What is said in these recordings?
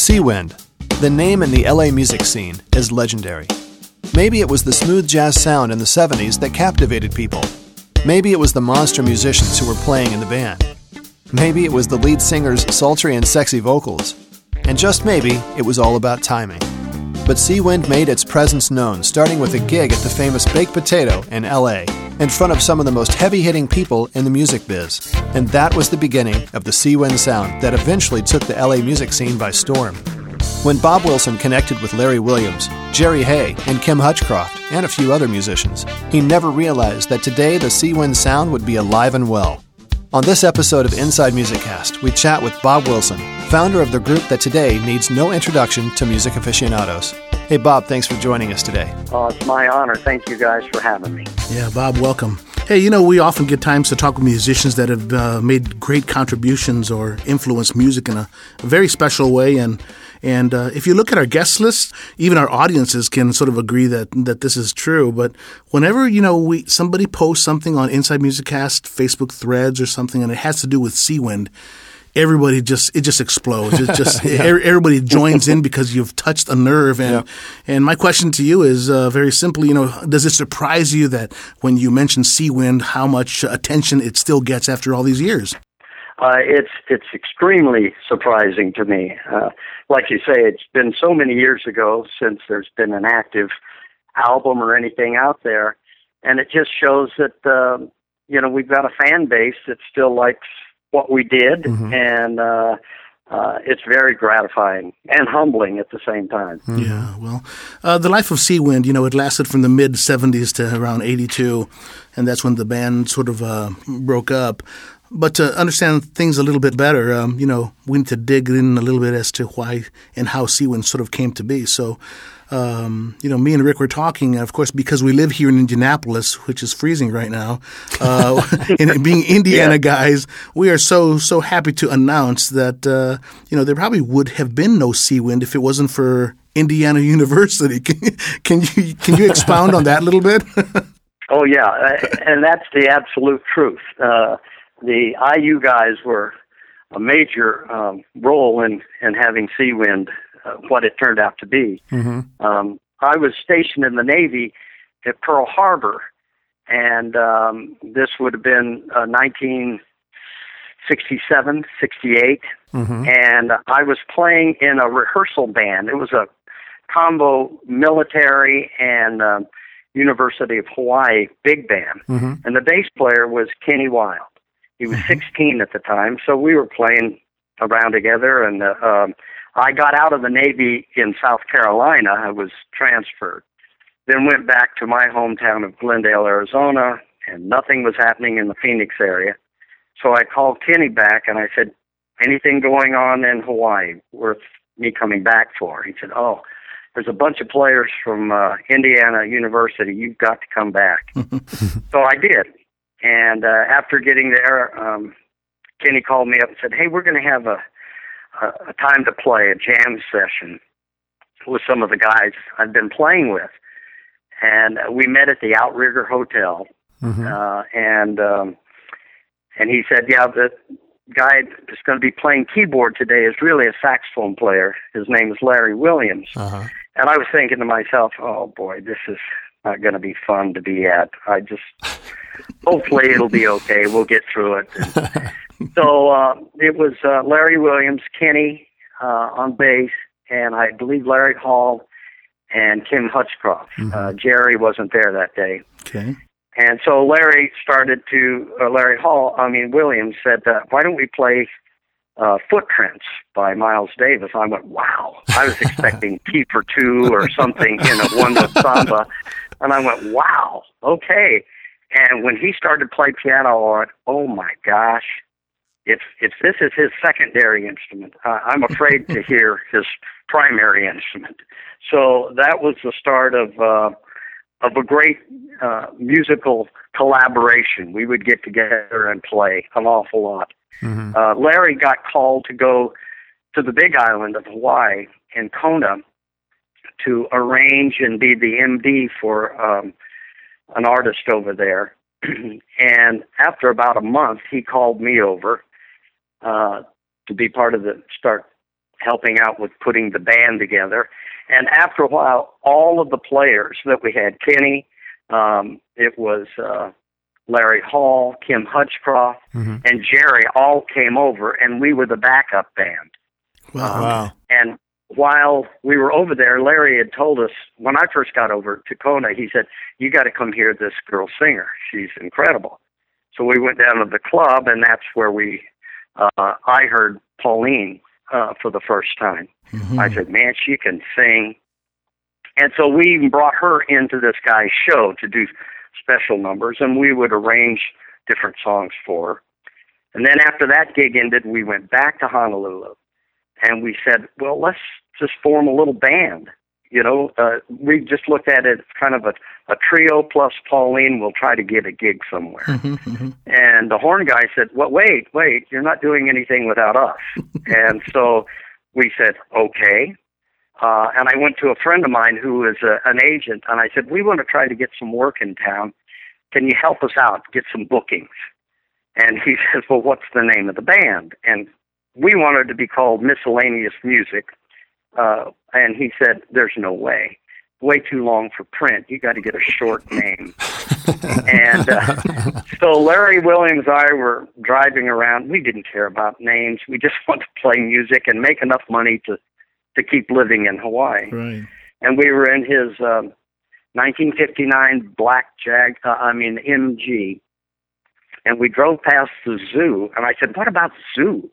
Seawind, the name in the LA music scene, is legendary. Maybe it was the smooth jazz sound in the 70s that captivated people. Maybe it was the monster musicians who were playing in the band. Maybe it was the lead singer's sultry and sexy vocals. And just maybe, it was all about timing. But Seawind made its presence known, starting with a gig at the famous Baked Potato in LA, in front of some of the most heavy hitting people in the music biz. And that was the beginning of the Seawind sound that eventually took the LA music scene by storm. When Bob Wilson connected with Larry Williams, Jerry Hay, and Kim Hutchcroft, and a few other musicians, he never realized that today the Seawind sound would be alive and well. On this episode of Inside Music Cast, we chat with Bob Wilson, founder of the group that today needs no introduction to music aficionados. Hey, Bob, thanks for joining us today. Oh, it's my honor. Thank you guys for having me. Yeah, Bob, welcome. Hey, you know, we often get times to talk with musicians that have uh, made great contributions or influenced music in a very special way. And and uh, if you look at our guest list, even our audiences can sort of agree that that this is true. But whenever you know we somebody posts something on Inside Music Cast Facebook threads or something, and it has to do with Seawind, everybody just it just explodes. It just yeah. everybody joins in because you've touched a nerve. And and my question to you is uh, very simply, you know, does it surprise you that when you mention Seawind, how much attention it still gets after all these years? Uh, it's it's extremely surprising to me. Uh, like you say, it's been so many years ago since there's been an active album or anything out there, and it just shows that uh, you know we've got a fan base that still likes what we did, mm-hmm. and uh, uh, it's very gratifying and humbling at the same time. Mm-hmm. Yeah, well, uh, the life of Seawind, you know, it lasted from the mid '70s to around '82, and that's when the band sort of uh, broke up. But to understand things a little bit better, um, you know, we need to dig in a little bit as to why and how Seawind sort of came to be. So, um, you know, me and Rick were talking, of course, because we live here in Indianapolis, which is freezing right now. Uh, and being Indiana yeah. guys, we are so so happy to announce that uh, you know there probably would have been no Seawind if it wasn't for Indiana University. Can, can you can you expound on that a little bit? oh yeah, uh, and that's the absolute truth. Uh, the IU guys were a major um, role in in having Seawind uh, what it turned out to be. Mm-hmm. Um, I was stationed in the Navy at Pearl Harbor, and um, this would have been uh, 1967, 68, mm-hmm. and I was playing in a rehearsal band. It was a combo military and um, University of Hawaii big band, mm-hmm. and the bass player was Kenny Wild. He was mm-hmm. 16 at the time, so we were playing around together. And uh, um, I got out of the Navy in South Carolina. I was transferred. Then went back to my hometown of Glendale, Arizona, and nothing was happening in the Phoenix area. So I called Kenny back and I said, "Anything going on in Hawaii worth me coming back for?" He said, "Oh." There's a bunch of players from uh, Indiana University. You've got to come back. so I did. And uh, after getting there, um, Kenny called me up and said, "Hey, we're going to have a, a a time to play a jam session with some of the guys I've been playing with." And uh, we met at the Outrigger Hotel, mm-hmm. uh, and um, and he said, "Yeah, the guy that's going to be playing keyboard today is really a saxophone player. His name is Larry Williams." Uh-huh. And I was thinking to myself, "Oh boy, this is not going to be fun to be at." I just hopefully it'll be okay. We'll get through it. so uh, it was uh, Larry Williams, Kenny uh, on bass, and I believe Larry Hall and Kim Hutchcroft. Mm-hmm. Uh, Jerry wasn't there that day. Okay. And so Larry started to uh, Larry Hall. I mean Williams said, uh, "Why don't we play uh, Footprints by Miles Davis?" I went, "Wow!" I was expecting Tea for Two or something, you know, one with samba, and I went, "Wow, okay." And when he started to play piano, on, "Oh my gosh! If if this is his secondary instrument, uh, I'm afraid to hear his primary instrument." So that was the start of uh, of a great uh, musical collaboration. We would get together and play an awful lot. Mm-hmm. Uh, Larry got called to go to the Big Island of Hawaii in Kona to arrange and be the MD for um, an artist over there. and after about a month, he called me over uh, to be part of the start helping out with putting the band together. And after a while, all of the players that we had, Kenny, um, it was uh, Larry Hall, Kim Hutchcroft, mm-hmm. and Jerry all came over, and we were the backup band. Wow. Um, wow. And while we were over there, Larry had told us when I first got over to Kona, he said, You got to come hear this girl singer. She's incredible. So we went down to the club, and that's where we, uh, I heard Pauline uh, for the first time. Mm-hmm. I said, Man, she can sing. And so we even brought her into this guy's show to do special numbers, and we would arrange different songs for her. And then after that gig ended, we went back to Honolulu and we said, well, let's just form a little band. You know, uh, we just looked at it as kind of a, a trio plus Pauline. We'll try to get a gig somewhere. Mm-hmm, mm-hmm. And the horn guy said, well, wait, wait, you're not doing anything without us. and so we said, okay. Uh, and I went to a friend of mine who is a, an agent, and I said, we want to try to get some work in town. Can you help us out, get some bookings? And he says, well, what's the name of the band? And we wanted to be called miscellaneous music, uh, and he said, "There's no way, way too long for print. You got to get a short name." and uh, so Larry Williams and I were driving around. We didn't care about names. We just wanted to play music and make enough money to to keep living in Hawaii. Right. And we were in his um, 1959 black Jag, uh, I mean MG, and we drove past the zoo. And I said, "What about zoo?"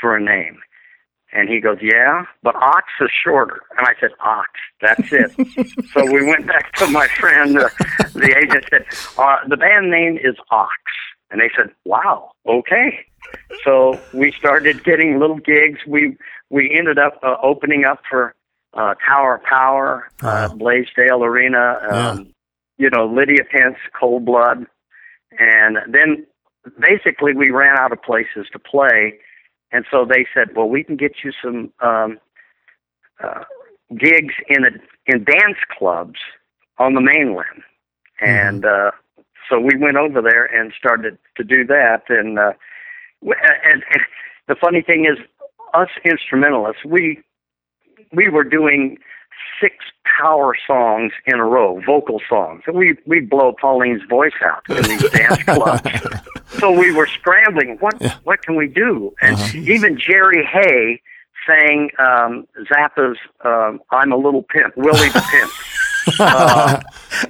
For a name. And he goes, Yeah, but ox is shorter. And I said, Ox, that's it. so we went back to my friend, uh, the agent said, uh, The band name is Ox. And they said, Wow, okay. So we started getting little gigs. We we ended up uh, opening up for uh, Tower Power, uh, Blaisdell Arena, um, yeah. you know, Lydia Pence, Cold Blood. And then basically we ran out of places to play and so they said, well, we can get you some um, uh, gigs in a, in dance clubs on the mainland. Mm-hmm. And uh, so we went over there and started to do that. And, uh, and, and the funny thing is, us instrumentalists, we we were doing six power songs in a row, vocal songs. And we we blow Pauline's voice out in these dance clubs. so we were scrambling. What yeah. what can we do? And uh-huh. even Jerry Hay sang um, Zappa's um, "I'm a Little Pimp," Willie the Pimp. uh,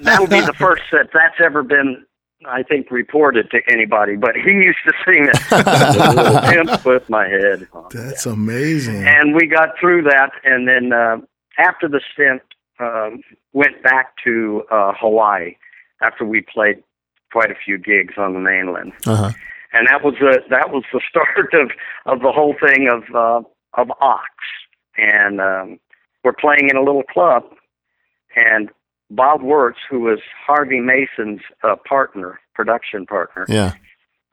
that would be the first that that's ever been I think, reported to anybody, but he used to sing it. little pimp with my head. That's amazing. And we got through that, and then uh, after the stint, um, went back to uh, Hawaii after we played quite a few gigs on the mainland, uh-huh. and that was the that was the start of of the whole thing of uh, of Ox, and um, we're playing in a little club, and Bob Wirtz, who was Harvey Mason's uh, partner, production partner, yeah,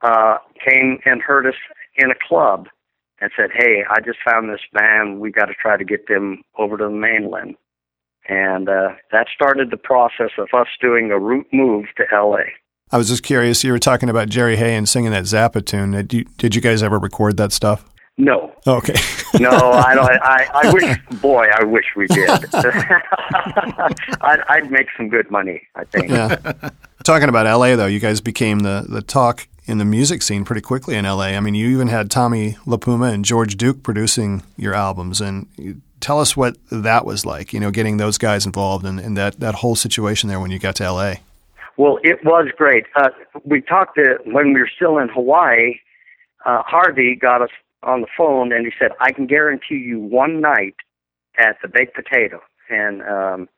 uh, came and heard us in a club and said, "Hey, I just found this band. We got to try to get them over to the mainland." And uh, that started the process of us doing a route move to L.A. I was just curious. You were talking about Jerry Hay and singing that Zappa tune. Did you, did you guys ever record that stuff? No. Okay. no, I don't. I, I wish, boy, I wish we did. I'd, I'd make some good money. I think. Yeah. Talking about LA, though, you guys became the the talk in the music scene pretty quickly in LA. I mean, you even had Tommy LiPuma and George Duke producing your albums, and tell us what that was like. You know, getting those guys involved and, and that that whole situation there when you got to LA. Well, it was great. Uh, we talked to when we were still in Hawaii. Uh, Harvey got us on the phone and he said, "I can guarantee you one night at the Baked Potato in um,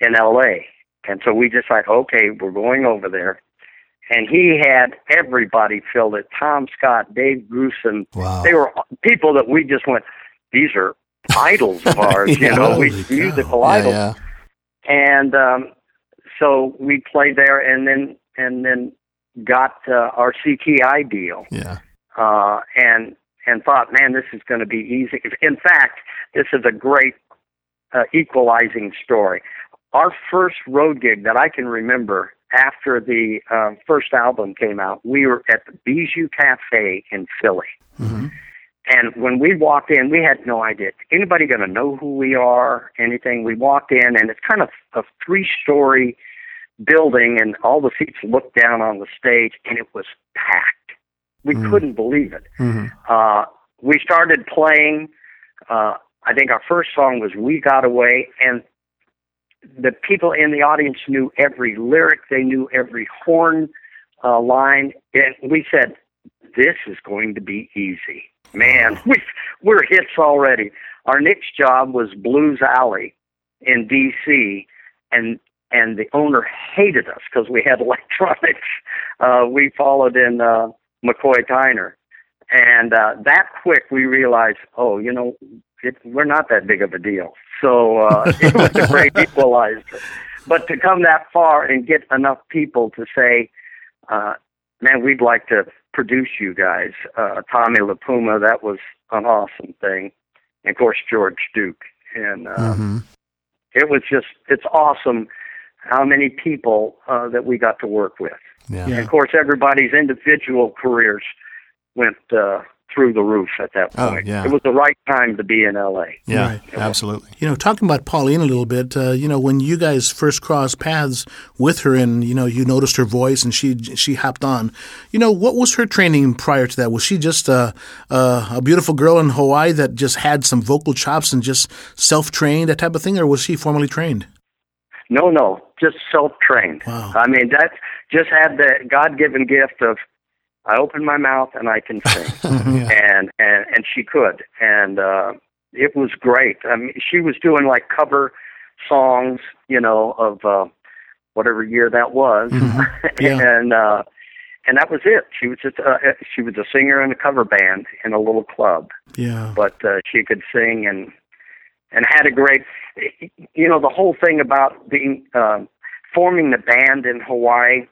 in L.A." And so we decided, okay, we're going over there and he had everybody filled it. Tom Scott, Dave Grusin. Wow. They were people that we just went, these are idols of ours, yeah, you know, we musical yeah, idols. Yeah. And um, so we played there, and then and then got uh, our CTI deal. Yeah. Uh, and and thought, man, this is going to be easy. In fact, this is a great uh, equalizing story. Our first road gig that I can remember after the uh, first album came out, we were at the Bijou Cafe in Philly. Mm-hmm. And when we walked in, we had no idea. Anybody going to know who we are? Anything? We walked in, and it's kind of a three-story building, and all the seats looked down on the stage, and it was packed. We mm couldn't believe it. Mm-hmm. Uh, we started playing. Uh, I think our first song was "We Got Away," and the people in the audience knew every lyric. They knew every horn uh, line, and we said, "This is going to be easy." Man, we we're hits already. Our next job was Blues Alley in D.C. and and the owner hated us because we had electronics. Uh, we followed in uh, McCoy Tyner, and uh, that quick we realized, oh, you know, it, we're not that big of a deal. So uh, it was a great equalizer. But to come that far and get enough people to say, uh, man, we'd like to produce you guys. Uh, Tommy LiPuma, that was an awesome thing. And of course, George Duke. And uh, mm-hmm. it was just, it's awesome how many people uh, that we got to work with. Yeah. And of course, everybody's individual careers went uh, through the roof at that oh, point. Oh, yeah. It was the right time to be in LA. Yeah, right. absolutely. You know, talking about Pauline a little bit, uh, you know, when you guys first crossed paths with her and, you know, you noticed her voice and she she hopped on, you know, what was her training prior to that? Was she just a, a, a beautiful girl in Hawaii that just had some vocal chops and just self-trained, that type of thing, or was she formally trained? No, no, just self-trained. Wow. I mean, that just had the God-given gift of I open my mouth and I can sing, yeah. and and and she could, and uh, it was great. I mean, she was doing like cover songs, you know, of uh, whatever year that was, mm-hmm. yeah. and uh, and that was it. She was just uh, she was a singer in a cover band in a little club. Yeah, but uh, she could sing and and had a great, you know, the whole thing about being uh, forming the band in Hawaii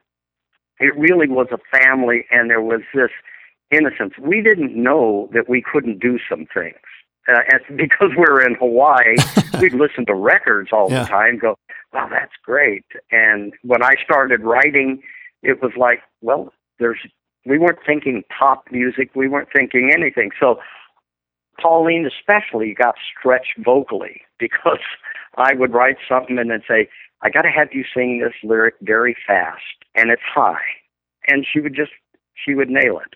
it really was a family, and there was this innocence. We didn't know that we couldn't do some things. Uh, and because we were in Hawaii, we'd listen to records all yeah. the time, go, wow, that's great. And when I started writing, it was like, well, there's, we weren't thinking pop music, we weren't thinking anything. So Pauline especially got stretched vocally because I would write something and then say, I got to have you sing this lyric very fast and it's high. And she would just, she would nail it.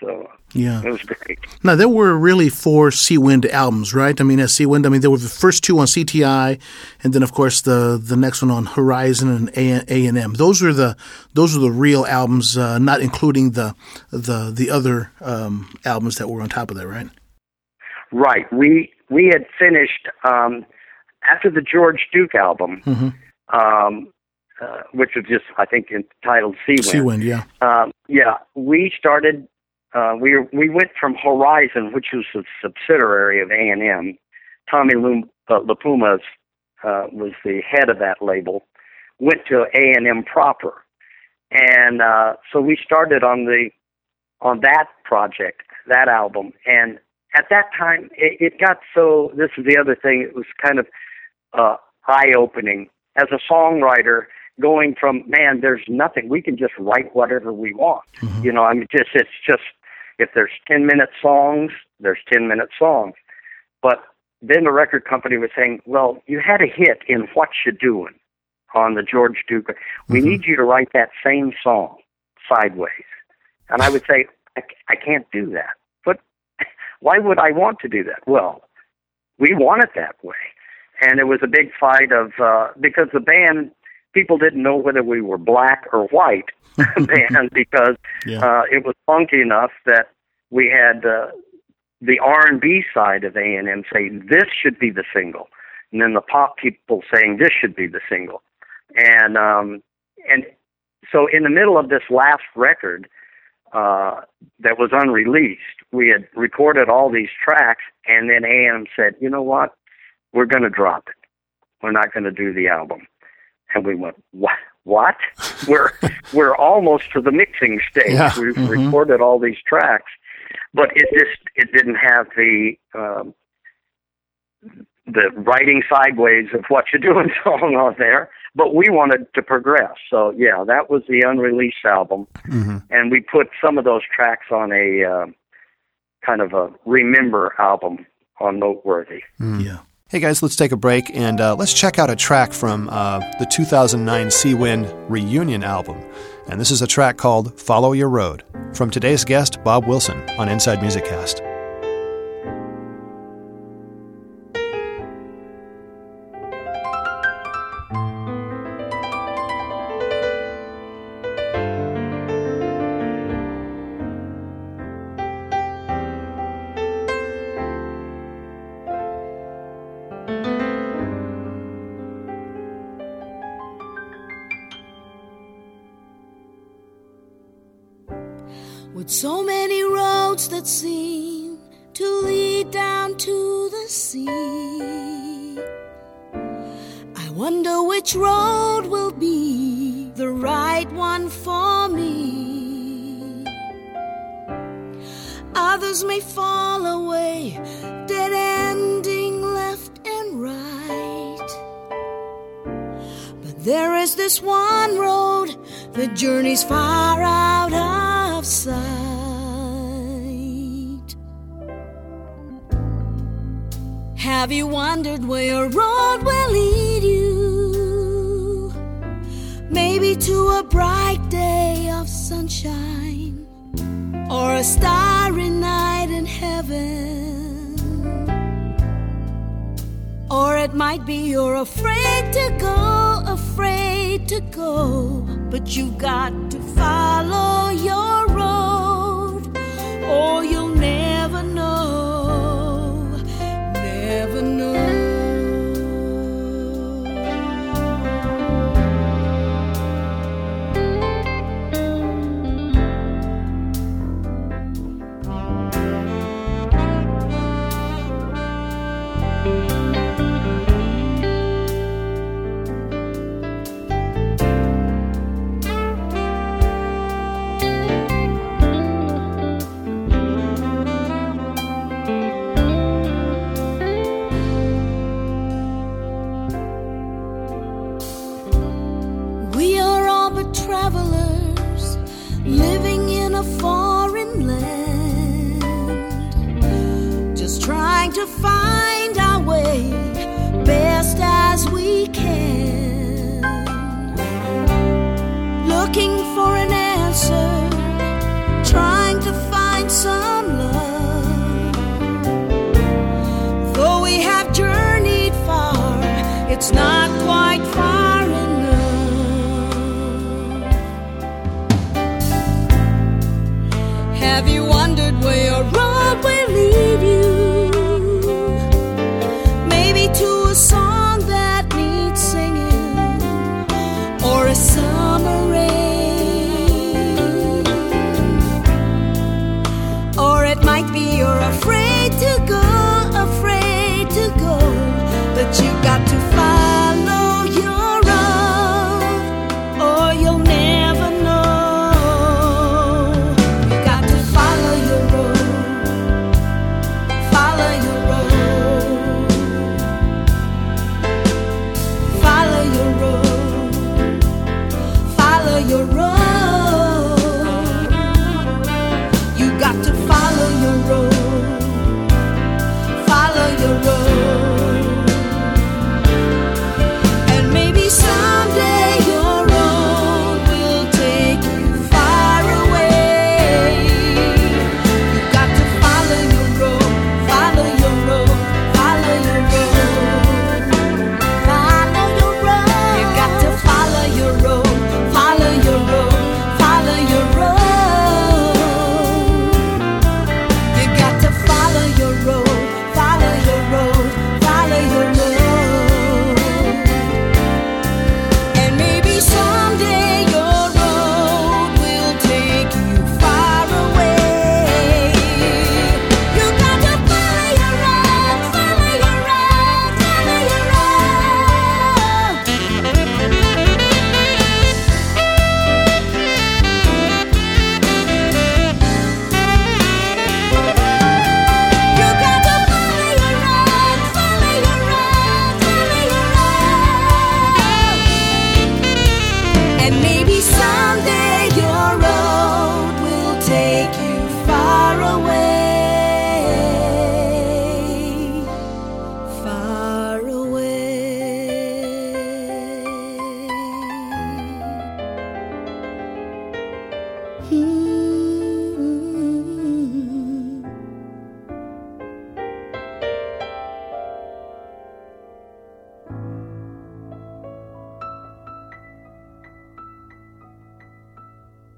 So yeah, it was great. Now there were really four Seawind albums, right? I mean, as Seawind, I mean there were the first two on CTI, and then of course the the next one on Horizon and A and M. Those are the those are the real albums, uh, not including the the the other um, albums that were on top of that, right? Right. We we had finished um, after the George Duke album. Mm-hmm um, uh, which was just I think entitled Seawind. Sea Wind, yeah. Um, yeah, we started. Uh, we we went from Horizon, which was a subsidiary of A and M. Tommy Lum, uh, LiPuma's uh, was the head of that label. Went to A and M proper, and uh, so we started on the on that project, that album, and at that time it, it got so. This is the other thing. It was kind of uh, eye opening as a songwriter going from man there's nothing. We can just write whatever we want. Mm-hmm. you know i mean just it's just if there's 10 minute songs there's 10 minute songs. But then the record company was saying well you had a hit in what you're doing on the george duke. We mm-hmm. need you to write that same song sideways. And i would say I, I can't do that. But why would i want to do that? Well we want it that way and it was a big fight of uh, because the band people didn't know whether we were black or white band because yeah. uh, it was funky enough that we had uh, the R and B side of A and M saying this should be the single, and then the pop people saying this should be the single, and um, and so in the middle of this last record uh, that was unreleased, we had recorded all these tracks, and then AM said, you know what, we're going to drop it. We're not going to do the album. And we went, what? What? we're we're almost to the mixing stage. Yeah. We've mm-hmm. recorded all these tracks, but it just it didn't have the um, the writing sideways of what you're doing song on there. But we wanted to progress, so yeah, that was the unreleased album, mm-hmm. and we put some of those tracks on a uh, kind of a remember album on Noteworthy. Mm. Yeah. Hey guys, let's take a break and uh, let's check out a track from uh, the 2009 Seawind reunion album. And this is a track called Follow Your Road from today's guest, Bob Wilson, on Inside Music Cast. Wonder which road will be the right one for me. Others may fall away, dead ending left and right. But there is this one road that journeys far out of sight. Have you wondered where your road will lead to a bright day of sunshine or a starry night in heaven. Or it might be you're afraid to go, afraid to go, but you've got to follow your road, or you'll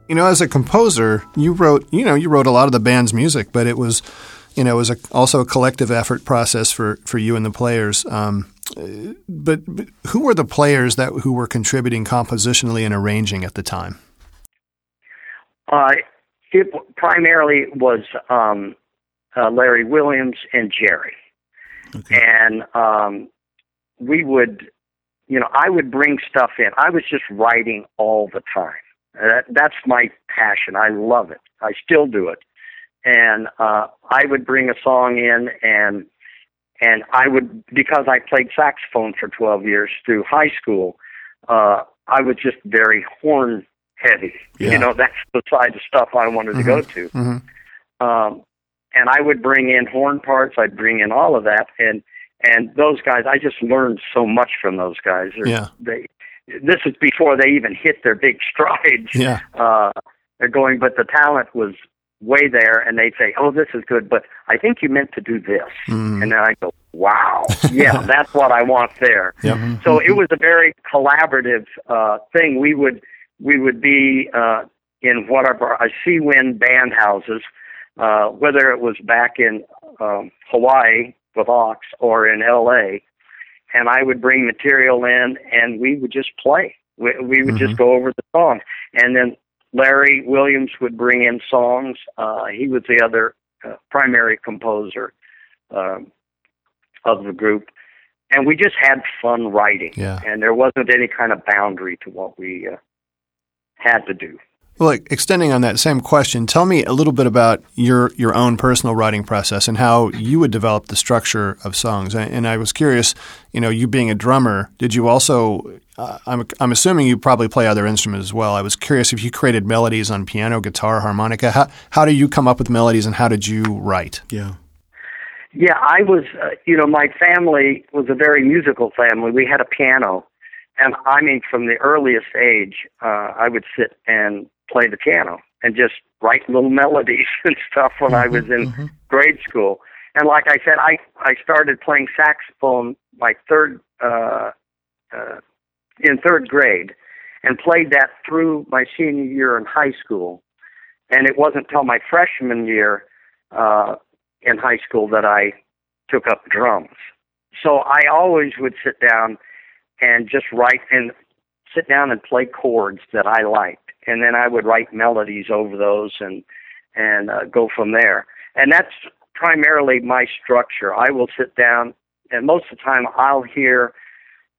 You know, as a composer, you wrote, you know, you wrote a lot of the band's music, but it was, you know, it was a, also a collective effort process for, for you and the players. Um, but, but, who were the players that who were contributing compositionally and arranging at the time? Uh, it primarily was um, uh, Larry Williams and Jerry, okay. and um, we would, you know, I would bring stuff in. I was just writing all the time. That, that's my passion. I love it. I still do it. And uh, I would bring a song in, and and I would because I played saxophone for 12 years through high school. Uh, I was just very horn heavy. Yeah. You know, that's the side of stuff I wanted mm-hmm. to go to. Mm-hmm. Um, and I would bring in horn parts. I'd bring in all of that, and and those guys. I just learned so much from those guys. They're, yeah. They this is before they even hit their big strides. Yeah. Uh, they're going, but the talent was way there, and they'd say, "Oh, this is good," but I think you meant to do this, mm. and then I go, "Wow, yeah, that's what I want there." Yep. So it was a very collaborative uh, thing. We would we would be uh, in whatever a sea wind band houses, uh, whether it was back in um, Hawaii with Ox or in L.A and I would bring material in, and we would just play. We, we would mm-hmm. just go over the songs, and then Larry Williams would bring in songs. Uh, he was the other uh, primary composer um, of the group, and we just had fun writing. Yeah. And there wasn't any kind of boundary to what we uh, had to do. Well, extending on that same question, tell me a little bit about your your own personal writing process and how you would develop the structure of songs. And I was curious, you know, you being a drummer, did you also? Uh, I'm I'm assuming you probably play other instruments as well. I was curious if you created melodies on piano, guitar, harmonica. How how do you come up with melodies, and how did you write? Yeah. Yeah, I was. Uh, you know, my family was a very musical family. We had a piano, and I mean, from the earliest age, uh, I would sit and play the piano and just write little melodies and stuff when I was in mm-hmm. grade school. And like I said, I I started playing saxophone my third uh, uh, in third grade, and played that through my senior year in high school. And it wasn't until my freshman year uh, in high school that I took up drums. So I always would sit down and just write and sit down and play chords that I liked and then I would write melodies over those and and uh, go from there. And that's primarily my structure. I will sit down, and most of the time I'll hear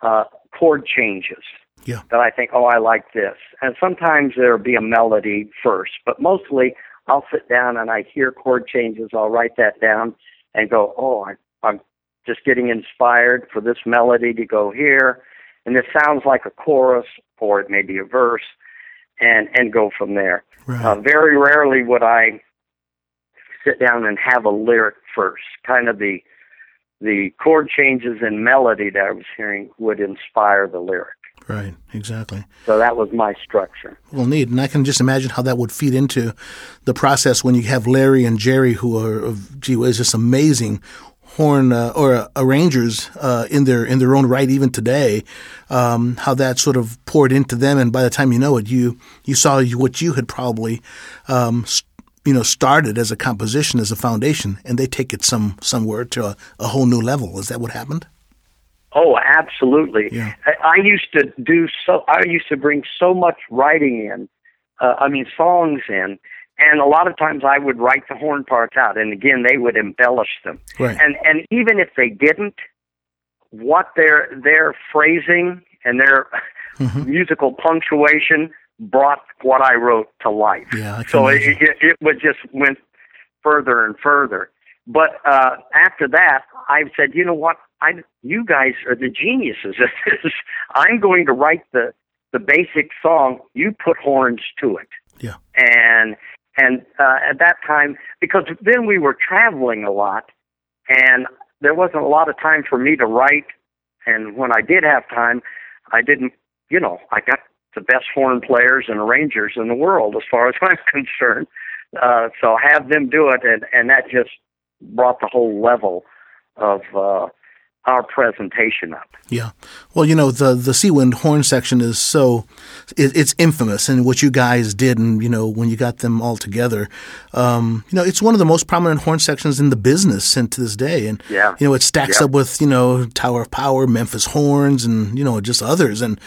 uh, chord changes yeah. that I think, oh, I like this. And sometimes there'll be a melody first, but mostly I'll sit down and I hear chord changes. I'll write that down and go, oh, I, I'm just getting inspired for this melody to go here. And this sounds like a chorus, or it may be a verse and and go from there. Right. Uh, very rarely would I sit down and have a lyric first. Kind of the the chord changes and melody that I was hearing would inspire the lyric. Right, exactly. So that was my structure. Well, neat, and I can just imagine how that would feed into the process when you have Larry and Jerry, who are, gee whiz, just amazing horn uh, or uh, arrangers uh, in their in their own right even today. Um, how that sort of poured into them, and by the time you know it, you you saw what you had probably um, you know started as a composition as a foundation, and they take it some somewhere to a, a whole new level. Is that what happened? Oh, absolutely. Yeah. I, I used to do so. I used to bring so much writing in. Uh, I mean, songs in and a lot of times I would write the horn parts out, and again they would embellish them. Right. And and even if they didn't, what their their phrasing and their mm-hmm. musical punctuation brought what I wrote to life. Yeah, so it, it, it would just went further and further. But uh, after that, I said, you know what? I you guys are the geniuses at this. I'm going to write the the basic song. You put horns to it. Yeah. And and uh, at that time, because then we were traveling a lot, and there wasn't a lot of time for me to write. And when I did have time, I didn't, you know, I got the best horn players and arrangers in the world as far as I'm concerned. Uh, so have them do it, and, and that just brought the whole level of uh, our presentation up. Yeah. Well, you know, the the Seawind horn section is so it, it's infamous, and what you guys did, and you know, when you got them all together, um, you know, it's one of the most prominent horn sections in the business and to this day. And yeah. you know, it stacks yeah. up with you know Tower of Power, Memphis Horns, and you know, just others. And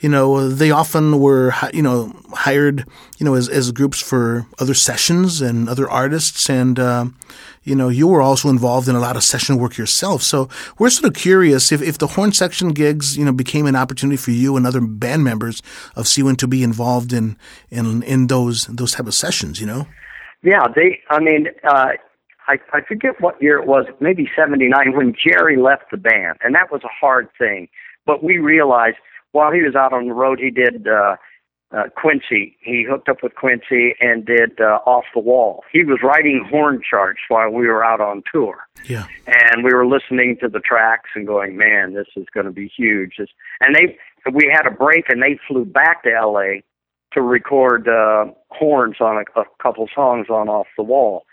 you know, they often were, you know, hired, you know, as, as groups for other sessions and other artists. And, uh, you know, you were also involved in a lot of session work yourself. So we're sort of curious if, if the horn section gigs, you know, became an opportunity for you and other band members of Seawind to be involved in, in, in those, those type of sessions, you know? Yeah, they, I mean, uh, I, I forget what year it was, maybe 79, when Jerry left the band. And that was a hard thing. But we realized while he was out on the road, he did, uh, uh, Quincy. He hooked up with Quincy and did uh, Off the Wall. He was writing horn charts while we were out on tour. Yeah. And we were listening to the tracks and going, man, this is going to be huge. This, and they, we had a break and they flew back to L.A. to record uh, horns on a, a couple songs on Off the Wall.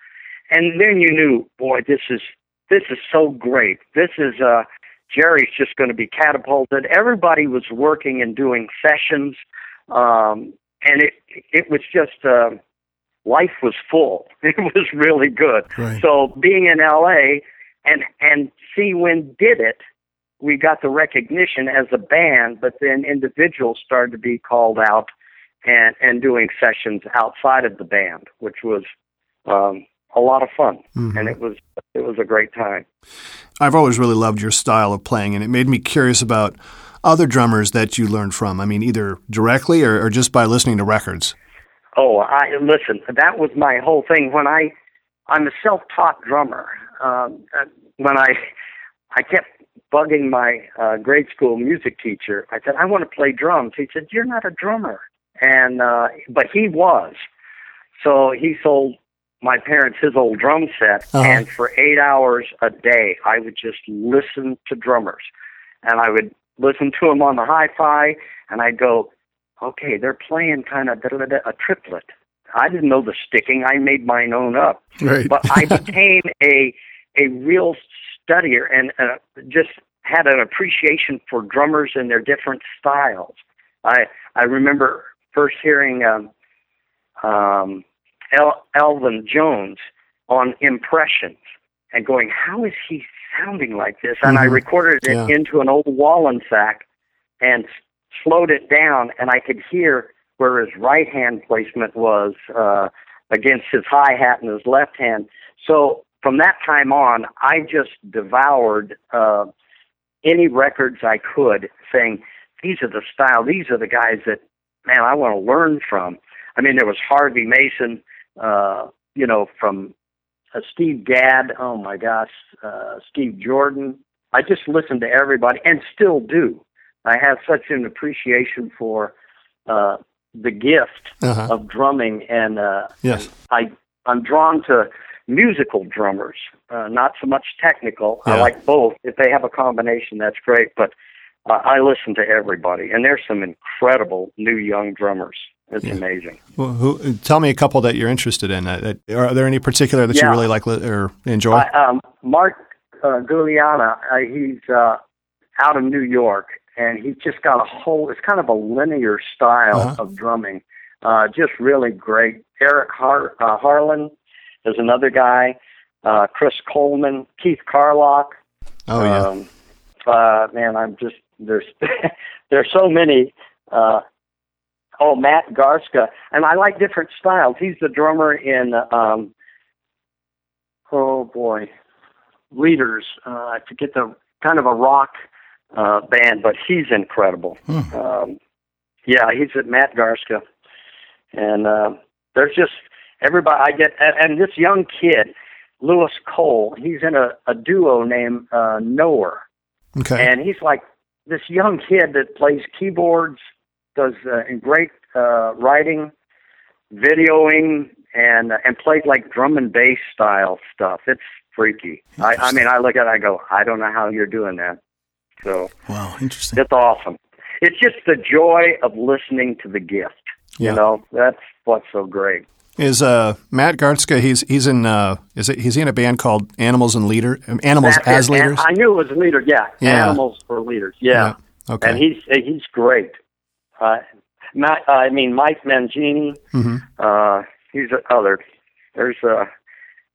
And then you knew, boy, this is this is so great. This is uh, Jerry's just going to be catapulted. Everybody was working and doing sessions um, and it it was just uh, life was full. It was really good. Right. So being in LA and and Seawind did it, we got the recognition as a band, but then individuals started to be called out and and doing sessions outside of the band, which was um, a lot of fun, Mhm. and it was it was a great time. I've always really loved your style of playing, and it made me curious about other drummers that you learned from. I mean, either directly or, or just by listening to records. Oh, I listen. That was my whole thing. When I, I'm a self-taught drummer. Um, when I, I kept bugging my uh, grade school music teacher. I said, I want to play drums. He said, You're not a drummer, and uh, but he was. So he sold my parents his old drum set, Uh-huh. and for eight hours a day, I would just listen to drummers, and I would listen to them on the hi-fi, and I'd go, okay, they're playing kind of a triplet. I didn't know the sticking. I made mine own up. Right. But I became a a real studier and uh, just had an appreciation for drummers and their different styles. I I remember first hearing um, um, El- Elvin Jones on Impressions and going, how is he sounding like this? And I Mhm. recorded it Yeah. into an old Wollensak and s- slowed it down, and I could hear where his right hand placement was uh, against his hi hat and his left hand. So from that time on, I just devoured uh, any records I could, saying, "These are the style. These are the guys that, man, I want to learn from." I mean, there was Harvey Mason, uh, you know, from uh, Steve Gadd. Oh my gosh, uh, Steve Jordan. I just listen to everybody, and still do. I have such an appreciation for uh, the gift Uh-huh. of drumming, and uh, Yes. I I'm drawn to musical drummers, uh, not so much technical. I like both. If they have a combination, that's great. But uh, I listen to everybody, and there's some incredible new young drummers. It's Yeah. amazing. Well, who, tell me a couple that you're interested in. Uh, are there any particular that you really like li- or enjoy? I, um, Mark uh, Guiliana, uh, he's uh, out of New York, and he's just got a whole. It's kind of a linear style Uh-huh. of drumming. Uh, just really great. Eric Har- uh, Harland is another guy. Uh, Chris Coleman, Keith Carlock. oh yeah. Um, uh, man, I'm just there's there's so many. Uh, oh, Matt Garstka, and I like different styles. He's the drummer in. Um, oh boy, Leaders. Uh, I forget the kind of a rock uh, band, but he's incredible. Hmm. Um, yeah, he's at Matt Garstka, and uh, there's just everybody. I get and, and this young kid, Louis Cole. He's in a, a duo named uh, Knower, okay. and he's like this young kid that plays keyboards, does uh, and great uh, writing, videoing, and uh, and plays like drum and bass style stuff. It's freaky. I, I mean, I look at it, and I go, I don't know how you're doing that. So Wow, interesting. it's awesome. It's just the joy of listening to the gift. Yeah. You know, that's what's so great. Is uh, Matt Garstka? He's he's in uh, is it? He's in a band called Animals and Leader. Animals That's as it. Leaders. I knew it was a leader. Yeah, Yeah. animals for leaders. Yeah, Yeah. Okay. and he's he's great. Uh, Matt, I mean Mike Mangini. Mm-hmm. Uh, he's a other. There's uh,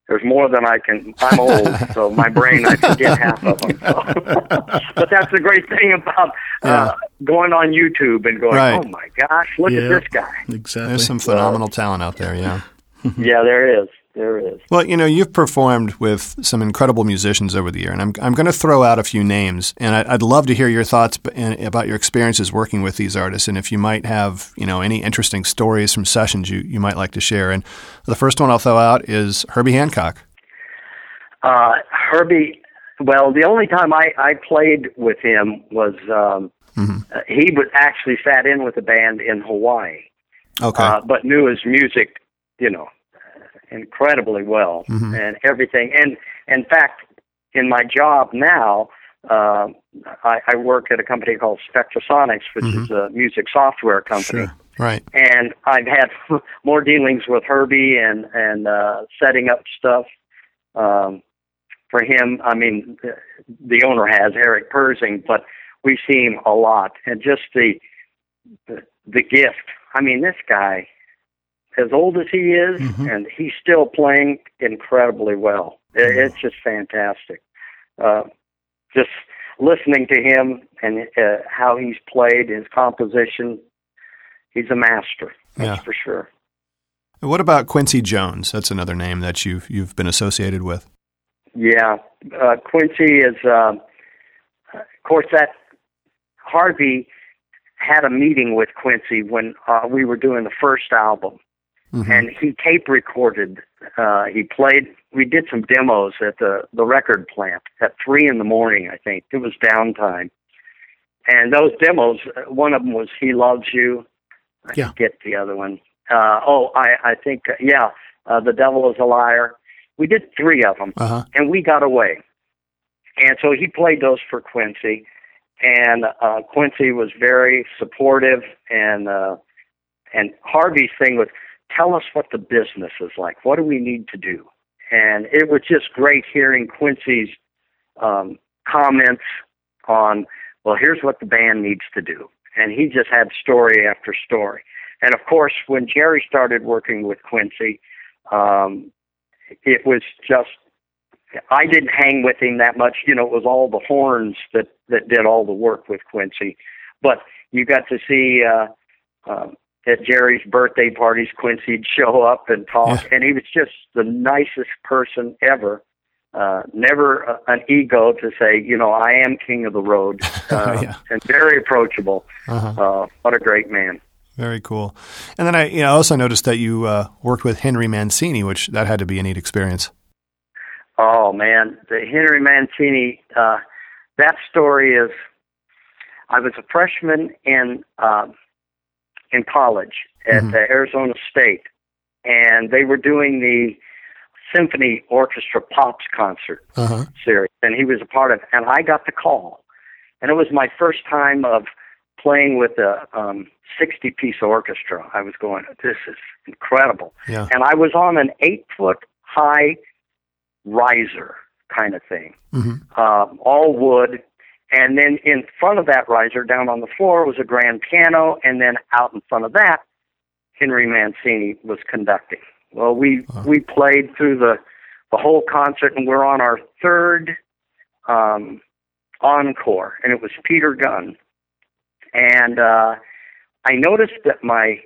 there's more than I can. I'm old, so my brain I forget half of them. So. but that's the great thing about uh, going on YouTube and going, Right. oh my gosh, look Yeah. at this guy. Exactly. There's some phenomenal talent out there. Yeah. yeah, there is. There is. Well, you know, you've performed with some incredible musicians over the year, and I'm, I'm going to throw out a few names, and I, I'd love to hear your thoughts b- and- about your experiences working with these artists, and if you might have, you know, any interesting stories from sessions you, you might like to share. And the first one I'll throw out is Herbie Hancock. Uh, Herbie, well, the only time I, I played with him was um, uh, he was actually sat in with a band in Hawaii, Okay. uh, but knew his music, you know, incredibly well and everything. And in fact, in my job now, uh, I, I work at a company called Spectrasonics, which is a music software company Sure. right. and I've had more dealings with Herbie and and uh, setting up stuff um, for him. I mean, the, the owner has Eric Persing, but we see him a lot, and just the, the the gift. I mean, this guy, as old as he is, and he's still playing incredibly well. It, it's just fantastic. Uh, just listening to him and uh, how he's played his composition he's a master. That's Yeah. for sure. What about Quincy Jones? That's another name that you've you've been associated with. Yeah, uh, Quincy is, um of course, that Harvey had a meeting with Quincy when uh, we were doing the first album, and he tape recorded. Uh, he played. We did some demos at the the record plant at three in the morning. I think it was downtime, and those demos. uh, One of them was "He Loves You." I Yeah. forget the other one. Uh, oh, I I think uh, yeah, uh, "The Devil Is a Liar." We did three of them Uh huh. and we got away. And so he played those for Quincy, and uh, Quincy was very supportive. And uh, and Harvey's thing was, tell us what the business is like. What do we need to do? And it was just great hearing Quincy's um, comments on, well, here's what the band needs to do. And he just had story after story. And of course, when Jerry started working with Quincy, um, it was just I didn't hang with him that much. You know, it was all the horns that that did all the work with Quincy. But you got to see uh, uh, at Jerry's birthday parties, Quincy'd show up and talk, Yeah. and he was just the nicest person ever. Uh, never uh, an ego to say, you know, I am king of the road, uh, Yeah. and very approachable. Uh-huh. Uh, what a great man. Very cool. And then I you know, also noticed that you uh, worked with Henry Mancini, which that had to be a neat experience. Oh man, the Henry Mancini. Uh, that story is. I was a freshman in in college at Mhm. uh, Arizona State, and they were doing the symphony orchestra pops concert Uh huh. series, and he was a part of. And I got the call, and it was my first time of playing with a um, 60 piece orchestra. I was going, this is incredible Yeah. and I was on an eight foot high riser kind of thing, hmm um, all wood. And then in front of that riser, down on the floor, was a grand piano, and then out in front of that, Henry Mancini was conducting. Well, we we played through the the whole concert, and we're on our third um, encore, and it was Peter Gunn. And uh, I noticed that my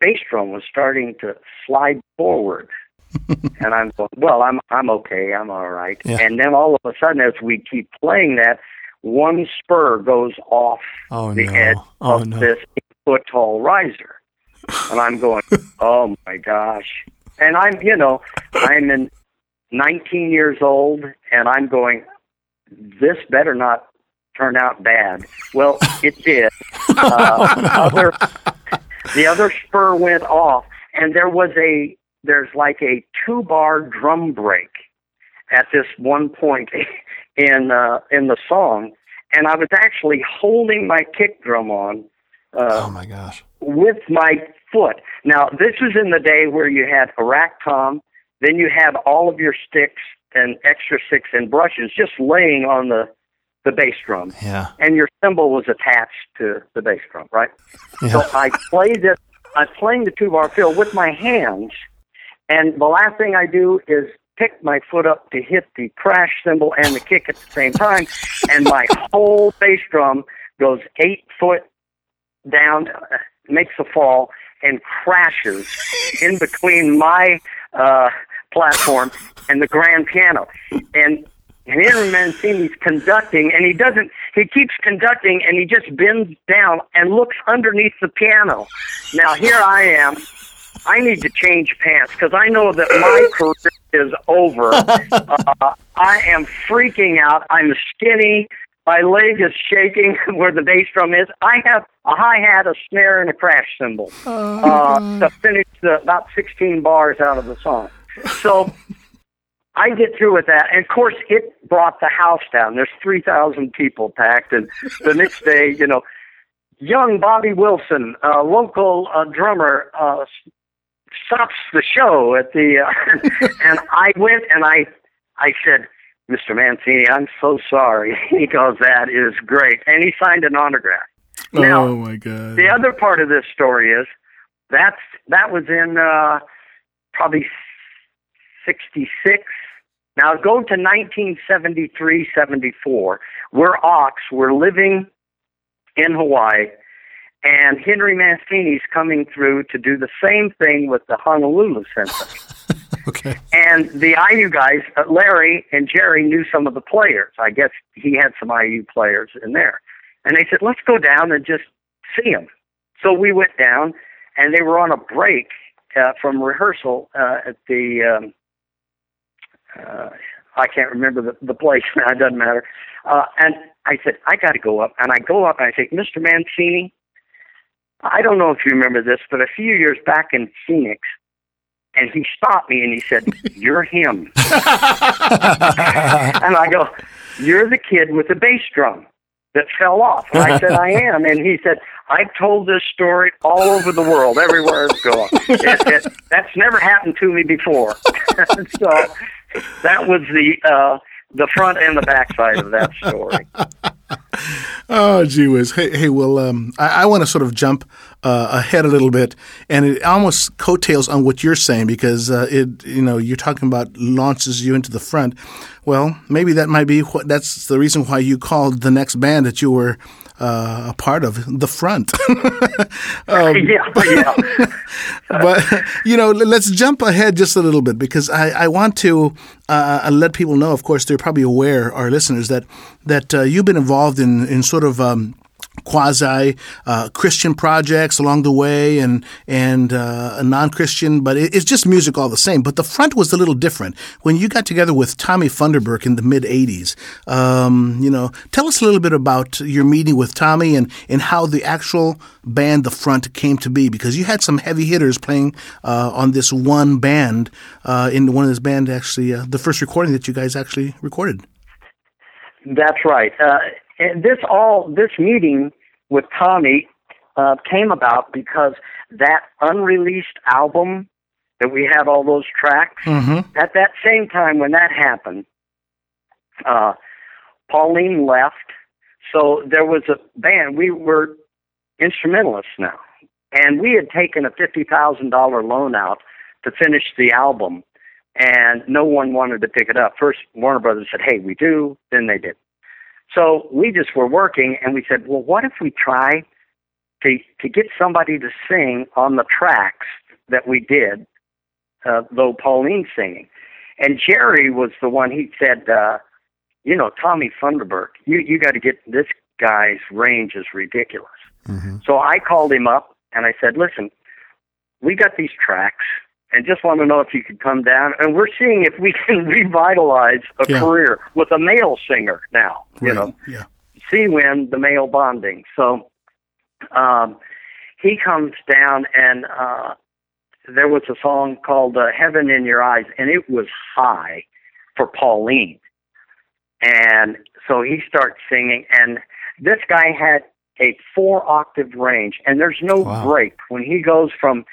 bass drum was starting to slide forward. and I'm going, well, I'm I'm okay, I'm all right. Yeah. And then all of a sudden, as we keep playing that, one spur goes off Oh the no. edge Oh of no. this foot tall riser. And I'm going, oh my gosh. And I'm, you know, I'm in 19 years old and I'm going, this better not turn out bad. Well, it did. Uh, the other, the other spur went off and there was a, there's like a two bar drum break at this one point in, uh, in the song. And I was actually holding my kick drum on, uh, Oh my gosh. with my foot. Now, this was in the day where you had a rack tom, then you had all of your sticks and extra sticks and brushes just laying on the the bass drum. Yeah. And your cymbal was attached to the bass drum, right? Yeah. So I played it. I'm playing the two bar fill with my hands, and the last thing I do is pick my foot up to hit the crash cymbal and the kick at the same time, and my whole bass drum goes eight foot down, uh, makes a fall, and crashes in between my uh, platform and the grand piano. And and Henry Mancini's conducting, and he doesn't. He keeps conducting, and he just bends down and looks underneath the piano. Now here I am. I need to change pants because I know that my career is over. Uh, I am freaking out. I'm skinny. My leg is shaking where the bass drum is. I have a hi hat, a snare, and a crash cymbal uh, to finish the about 16 bars out of the song. So I get through with that, and of course, it brought the house down. There's 3,000 people packed, and the next day, you know, young Bobby Wilson, a local uh, drummer, uh, stops the show at the, uh, and I went and I, I said, Mr. Mancini, I'm so sorry. He goes, that is great, and he signed an autograph. Now, oh my God. the other part of this story is that's that was in uh, probably 66. Now go to 1973, 74. We're Ox. We're living in Hawaii, and Henry Mancini's coming through to do the same thing with the Honolulu Symphony. Okay. And the IU guys, uh, Larry and Jerry, knew some of the players. I guess he had some IU players in there. And they said, let's go down and just see them. So we went down, and they were on a break uh, from rehearsal uh, at the, um, uh, I can't remember the, the place it doesn't matter. Uh, and I said, I got to go up. And I go up, and I say, Mr. Mancini, I don't know if you remember this, but a few years back in Phoenix, and he stopped me and he said, You're him. and I go, You're the kid with the bass drum that fell off. And I said, I am. And he said, I've told this story all over the world, everywhere it's gone. It, it, that's never happened to me before. so that was the uh, the front and the back side of that story. Oh, gee whiz. Hey, hey well, um, I, I want to sort of jump uh, ahead a little bit, and it almost coattails on what you're saying because uh, it, you know, you're talking about launches you into the front. Well, maybe that might be what that's the reason why you called the next band that you were uh, a part of the front. um, yeah, yeah. but you know, let's jump ahead just a little bit because I, I want to uh, let people know. Of course, they're probably aware, our listeners, that that uh, you've been involved in in sort of. Um, quasi uh, Christian projects along the way and and uh, non Christian, but it, it's just music all the same. But the front was a little different when you got together with Tommy Funderburk in the mid '80s. Um, you know, tell us a little bit about your meeting with Tommy and and how the actual band, the front, came to be because you had some heavy hitters playing uh, on this one band uh, in one of this band actually uh, the first recording that you guys actually recorded. That's right. Uh, and this all this meeting with Tommy uh, came about because that unreleased album that we had all those tracks Mm-hmm. at that same time when that happened, uh, Pauline left, so there was a band. We were instrumentalists now, and we had taken a fifty thousand dollar loan out to finish the album, and no one wanted to pick it up. First, Warner Brothers said, "Hey, we do." Then they did. So we just were working, and we said, "Well, what if we try to to get somebody to sing on the tracks that we did, uh, though Pauline's singing?" And Jerry was the one. He said, uh, "You know, Tommy Funderburk, you you got to get this guy's range is ridiculous." So I called him up and I said, "Listen, we got these tracks." And just want to know if you could come down, and we're seeing if we can revitalize a Yeah. career with a male singer now. You Right. know, Yeah. see when the male bonding. So um, he comes down, and uh, there was a song called uh, "Heaven in Your Eyes," and it was high for Pauline. And so he starts singing, and this guy had a four octave range, and there's no Wow. break when he goes from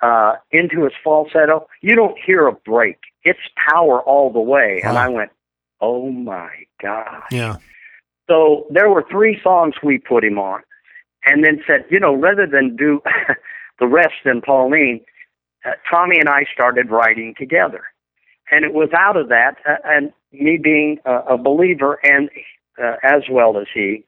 uh, into his falsetto. You don't hear a break; it's power all the way. And I went, "Oh my god!" Yeah. So there were three songs we put him on, and then said, you know, rather than do the rest in Pauline, uh, Tommy and I started writing together, and it was out of that, uh, and me being a, a believer, and uh, as well as he,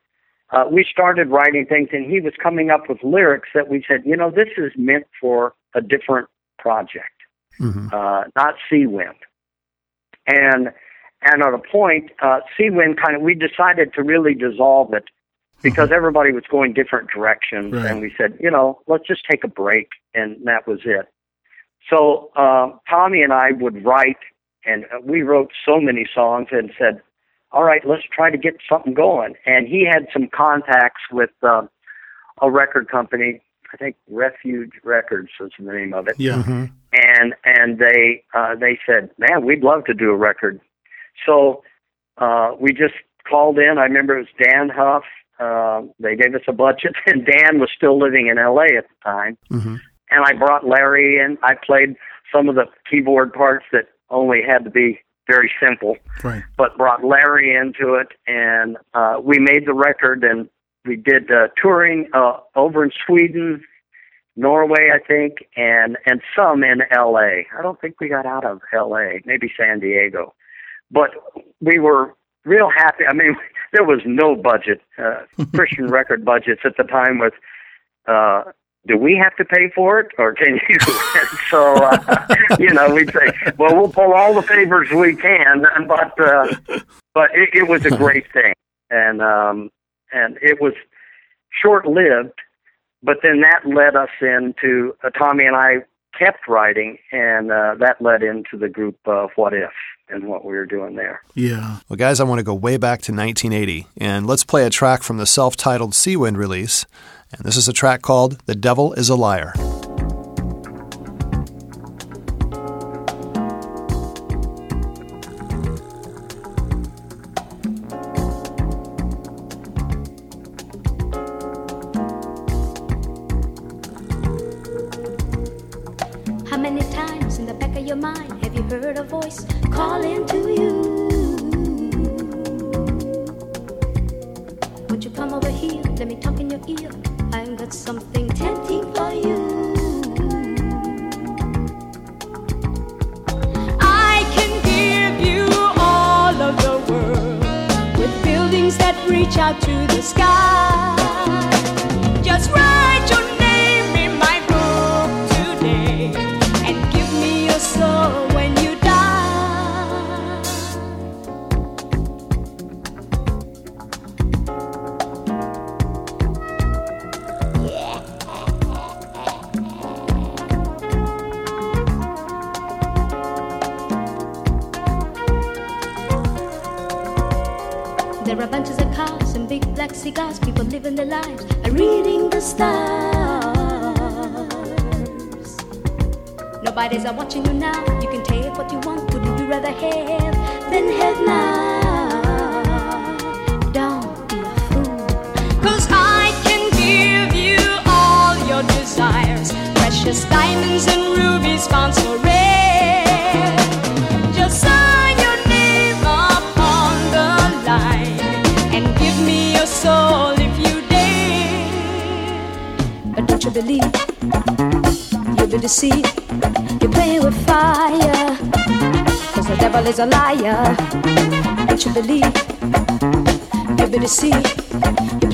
uh, we started writing things, and he was coming up with lyrics that we said, you know, this is meant for a different project hmm uh, not Seawind. And and at a point, uh, Seawind kind of we decided to really dissolve it because everybody was going different directions, Right. and we said, you know, let's just take a break, and that was it. So uh, Tommy and I would write, and uh, we wrote so many songs, and said, all right, let's try to get something going. And he had some contacts with uh, a record company. I think Refuge Records was the name of it Yeah. hmm and and they uh, they said, "Man, we'd love to do a record." So uh, we just called in. I remember it was Dan Huff. Uh, they gave us a budget, and Dan was still living in L.A. at the time. hmm And I brought Larry in. I played some of the keyboard parts that only had to be very simple, Right. but brought Larry into it, and uh, we made the record. And we did uh, touring uh, over in Sweden, Norway, I think, and and some in L.A. I don't think we got out of L.A. Maybe San Diego, but we were real happy. I mean, there was no budget, uh, Christian record budgets at the time. With uh, do we have to pay for it, or can you? so uh, you know, we'd say, well, we'll pull all the favors we can, but uh, but it, it was a great thing, and um, and it was short lived. But then that led us into uh, Tommy and I kept writing, and uh, that led into the group of What If and what we were doing there. Yeah. Well, guys, I want to go way back to 1980, and let's play a track from the self titled Seawind release. And this is a track called The Devil is a Liar. Got something tempting for you. I can give you all of the world with buildings that reach out to the sky. Nobody's are watching you now. You can take what you want. Wouldn't you rather have than have now? Don't be a fool. Cause I can give you all your desires. Precious diamonds and rubies found so rare. Just sign your name upon the line and give me your soul if you dare. But don't you believe you'll be deceived? Is a liar. Don't you believe you'll be deceived?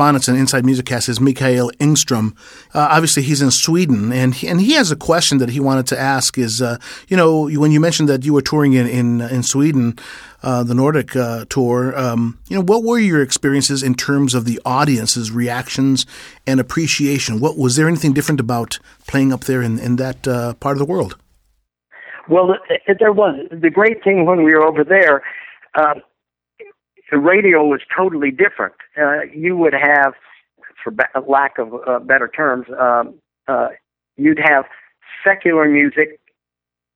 Correspondents in Inside Music Cast is Mikael Engstrom. Uh, obviously, he's in Sweden, and he, and he has a question that he wanted to ask. Is uh, you know when you mentioned that you were touring in in, in Sweden, uh, the Nordic uh, tour, um, you know what were your experiences in terms of the audience's reactions and appreciation? What was there anything different about playing up there in, in that uh, part of the world? Well, there was the great thing when we were over there. Uh, the radio was totally different. Uh, you would have, for ba- lack of uh, better terms, um, uh, you'd have secular music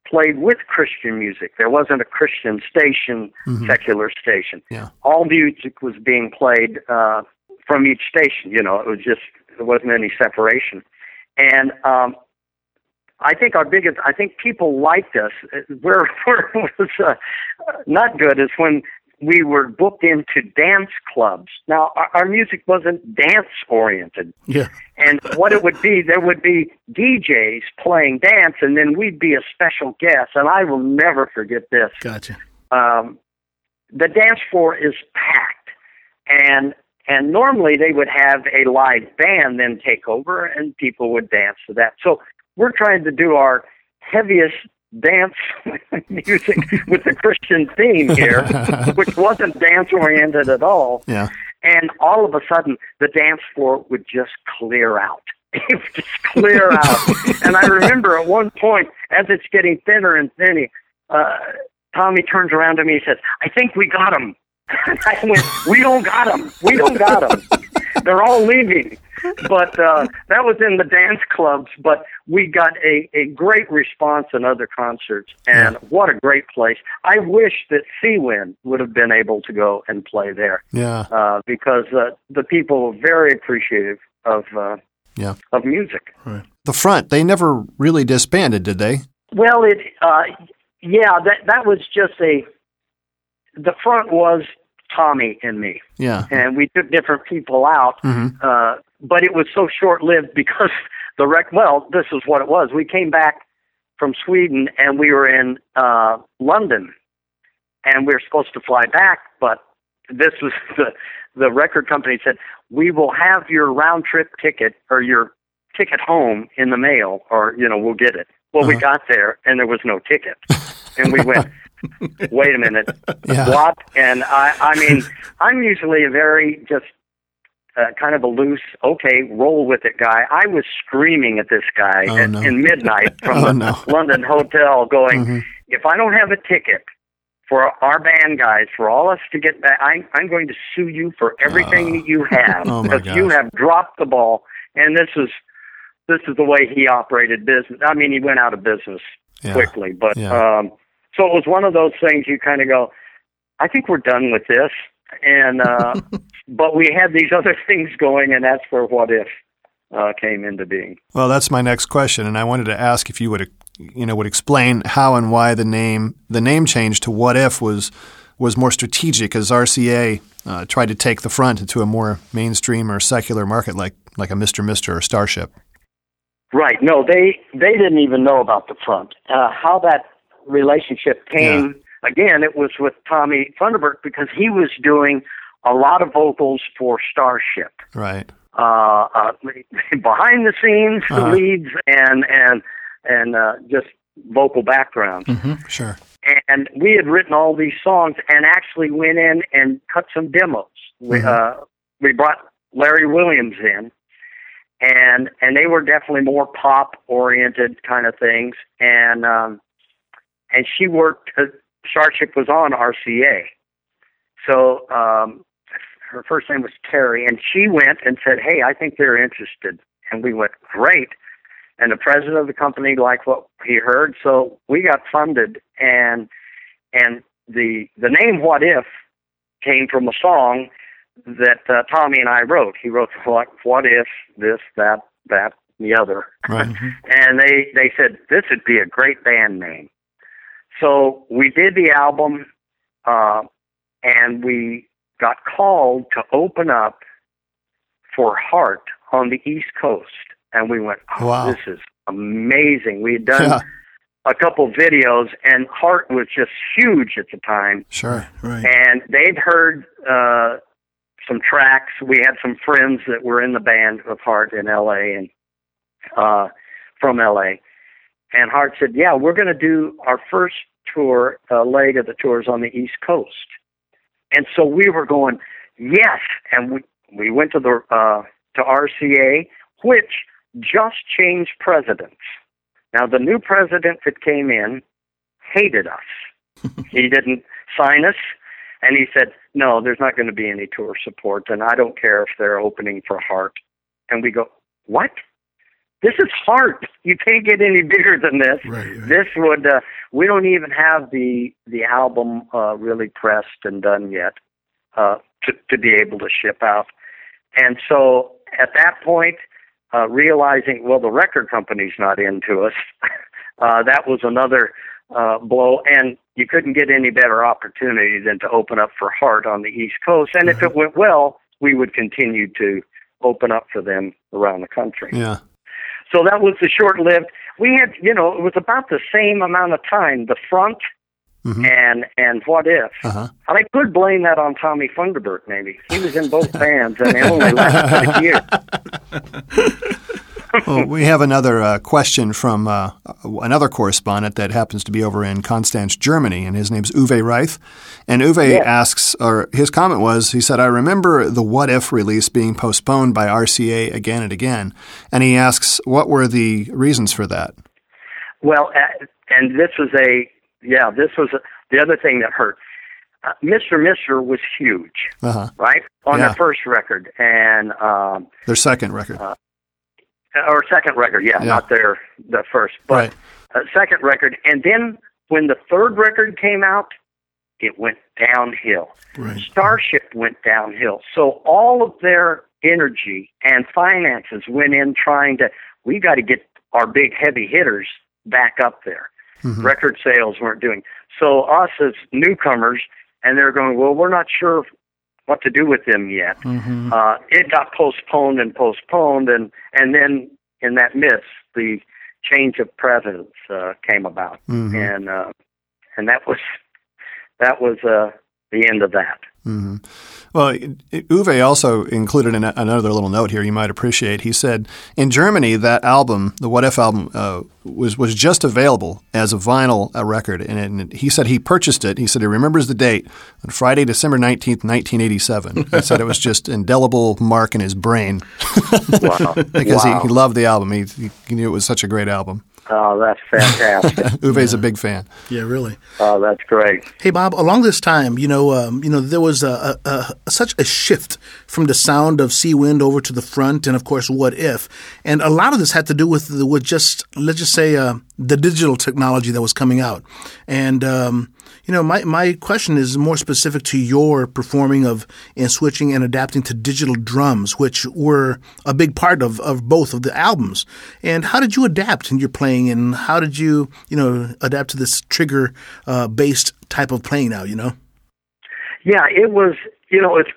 played with Christian music. There wasn't a Christian station, secular station. Yeah. All music was being played uh, from each station. You know, it was just there wasn't any separation, and um, I think our biggest, I think people liked us. Where, where it was uh, not good is when we were booked into dance clubs. Now, our, our music wasn't dance oriented. Yeah. And what it would be, there would be DJs playing dance, and then we'd be a special guest. And I will never forget this Gotcha. um, the dance floor is packed, and and normally they would have a live band then take over, and people would dance to that. So we're trying to do our heaviest dance music with the Christian theme here, which wasn't dance oriented at all. Yeah. And all of a sudden, the dance floor would just clear out. It would just clear out. and I remember at one point, as it's getting thinner and thinner, uh, Tommy turns around to me and says, I think we got him. And I went, we don't got him. We don't got him. They're all leaving. But uh, that was in the dance clubs. But we got a, a great response in other concerts. And what a great place. I wish that Seawind would have been able to go and play there Yeah. uh, because uh, the people were very appreciative of, uh, Yeah. of music. The front, they never really disbanded, did they? Well, it uh, yeah, that that was just a. The front was Tommy and me, Yeah. and we took different people out, Mhm. uh, but it was so short lived because the rec. Well, this is what it was. We came back from Sweden and we were in uh, London, and we were supposed to fly back, but this was the the record company said we will have your round trip ticket or your ticket home in the mail, or you know we'll get it. Well, we got there and there was no ticket, and we went. Wait a minute, Yeah. what? And I, I mean, I'm usually a very just uh, kind of a loose, okay, roll with it guy. I was screaming at this guy Oh, at, no. in midnight from Oh, the no. Mm-hmm. London hotel, going, if I don't have a ticket for our band guys, for all us to get back, I'm, I'm going to sue you for everything that you have Oh, because you have dropped the ball. And this is this is the way he operated business. I mean, he went out of business Yeah. quickly, but Yeah. um, so it was one of those things you kind of go, I think we're done with this, and uh, but we had these other things going, and that's where what if uh, came into being. Well, that's my next question, and I wanted to ask if you would, you know, would explain how and why the name the name change to What If was was more strategic as RCA uh, tried to take the front into a more mainstream or secular market like like a Mr. Mister or Starship. Right. No, they they didn't even know about the front. Uh, how that relationship came again, it was with Tommy Funderburk because he was doing a lot of vocals for Starship. Right. Uh, uh, behind the scenes, Uh-huh. leads, and and and uh, just vocal background. Sure. And we had written all these songs, and actually went in and cut some demos. We uh, we brought Larry Williams in, and and they were definitely more pop oriented kind of things and um and she worked. Uh, Starship was on RCA, so um, her first name was Terry, and she went and said, "Hey, I think they're interested." And we went, "Great." And the president of the company liked what he heard, so we got funded, and and the the name "What If" came from a song that uh, Tommy and I wrote. He wrote what what if this that that the other, right. and they they said this would be a great band name. So we did the album, uh, and we got called to open up for Heart on the East Coast, and we went, oh, wow. this is amazing. We had done. Yeah. A couple videos, and Heart was just huge at the time Sure. Right. and they'd heard uh, some tracks. We had some friends that were in the band of Heart in L.A. and uh, from L.A. And Heart said, "Yeah, we're going to do our first tour, uh, leg of the tours on the East Coast." And so we were going, "Yes!" And we we went to the uh, to RCA, which just changed presidents. Now the new president that came in hated us. he didn't sign us, and he said, "No, there's not going to be any tour support, and I don't care if they're opening for Heart." And we go, "What? This is Heart. You can't get any bigger than this. Right, right. This would. Uh, we don't even have the the album uh, really pressed and done yet uh, to to be able to ship out." And so at that point, uh, realizing, well, the record company's not into us, uh, that was another uh, blow. And you couldn't get any better opportunity than to open up for Heart on the East Coast. And if it went well, we would continue to open up for them around the country. Yeah. So that was the short lived. We had, you know, it was about the same amount of time. The front Mhm. and and what if? Uh-huh. And I could blame that on Tommy Funderburk. Maybe he was in both bands, and they only lasted a year. Well, we have another uh, question from uh, another correspondent that happens to be over in Constance, Germany, and his name's Uwe Reith. And Uwe Yeah. asks, or his comment was, he said, I remember the What If release being postponed by RCA again and again. And he asks, what were the reasons for that? Well, uh, and this was a yeah, this was a, the other thing that hurt. Uh, Mr. Mister was huge, Uh-huh. right, on Yeah. their first record, and um, Their second record. Or second record, yeah, Yeah. not their the first, but right. uh, second record, and then when the third record came out, it went downhill. Right. Starship went downhill. So all of their energy and finances went in trying to, we got to get our big heavy hitters back up there. Record sales weren't doing. So us as newcomers, and they're going, well, we're not sure what to do with them yet. Mm-hmm. Uh, it got postponed and postponed, and and then in that midst, the change of presidents uh, came about, Mhm. and uh, and that was that was uh, the end of that. Hmm Well, it- it- Uwe also included an, another little note here you might appreciate. He said in Germany that album, the What If album, uh, was was just available as a vinyl uh, record, and, and he said he purchased it. He said he remembers the date on Friday, December nineteenth, nineteen eighty seven. He said it was just indelible mark in his brain Wow, because wow. he, he loved the album. He, he knew it was such a great album. Oh, that's fantastic. Uwe's a big fan. Yeah, really. oh, that's great. Hey Bob, along this time, you know, um, you know, there was a, a, a, such a shift from the sound of Seawind over to the front, and of course, What If, and a lot of this had to do with the, with just let's just say uh, the digital technology that was coming out, and um, you know, my my question is more specific to your performing of and switching and adapting to digital drums, which were a big part of, of both of the albums. And how did you adapt in your playing, and how did you you know adapt to this trigger uh, based type of playing now? You know. Yeah, it was. You know, it's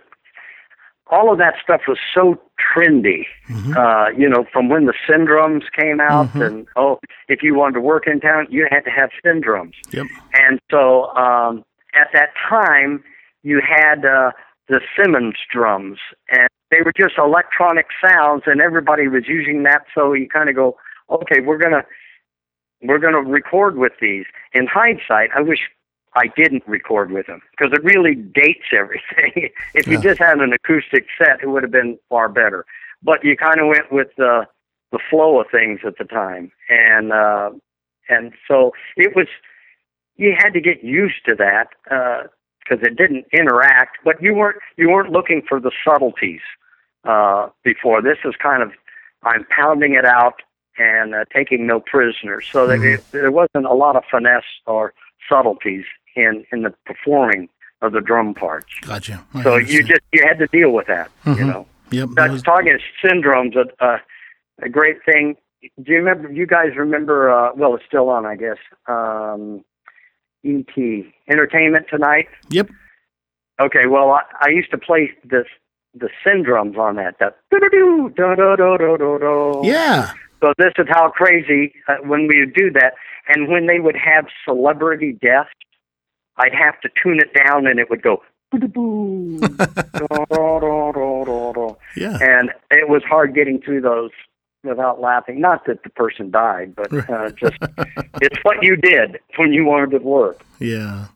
all of that stuff was so trendy. Uh, you know, from when the Syndrums came out, and oh, if you wanted to work in town, you had to have Syndrums. Yep. And so um, at that time, you had uh, the Simmons drums, and they were just electronic sounds, and everybody was using that. So you kind of go, okay, we're gonna we're gonna record with these. In hindsight, I wish I didn't record with him because it really dates everything. if you just had an acoustic set, it would have been far better. But you kind of went with the the flow of things at the time, and uh, and so it was you had to get used to that because uh, it didn't interact. But you weren't you weren't looking for the subtleties uh, before. This is kind of I'm pounding it out and uh, taking no prisoners, so that mm-hmm. it, there wasn't a lot of finesse or subtleties in in the performing of the drum parts. Gotcha. I so understand. you just you had to deal with that. Mm-hmm. You know. Yep. That's was... talking Syndrums. A, a, a great thing. Do you remember? You guys remember? Uh, well, it's still on, I guess. Um, ET Entertainment Tonight. Yep. Okay. Well, I, I used to play this the Syndrums on that. That yeah. So this is how crazy uh, when we would do that, and when they would have celebrity deaths, I'd have to tune it down, and it would go. yeah. And it was hard getting through those without laughing. Not that the person died, but uh, just it's what you did when you wanted to work. Yeah.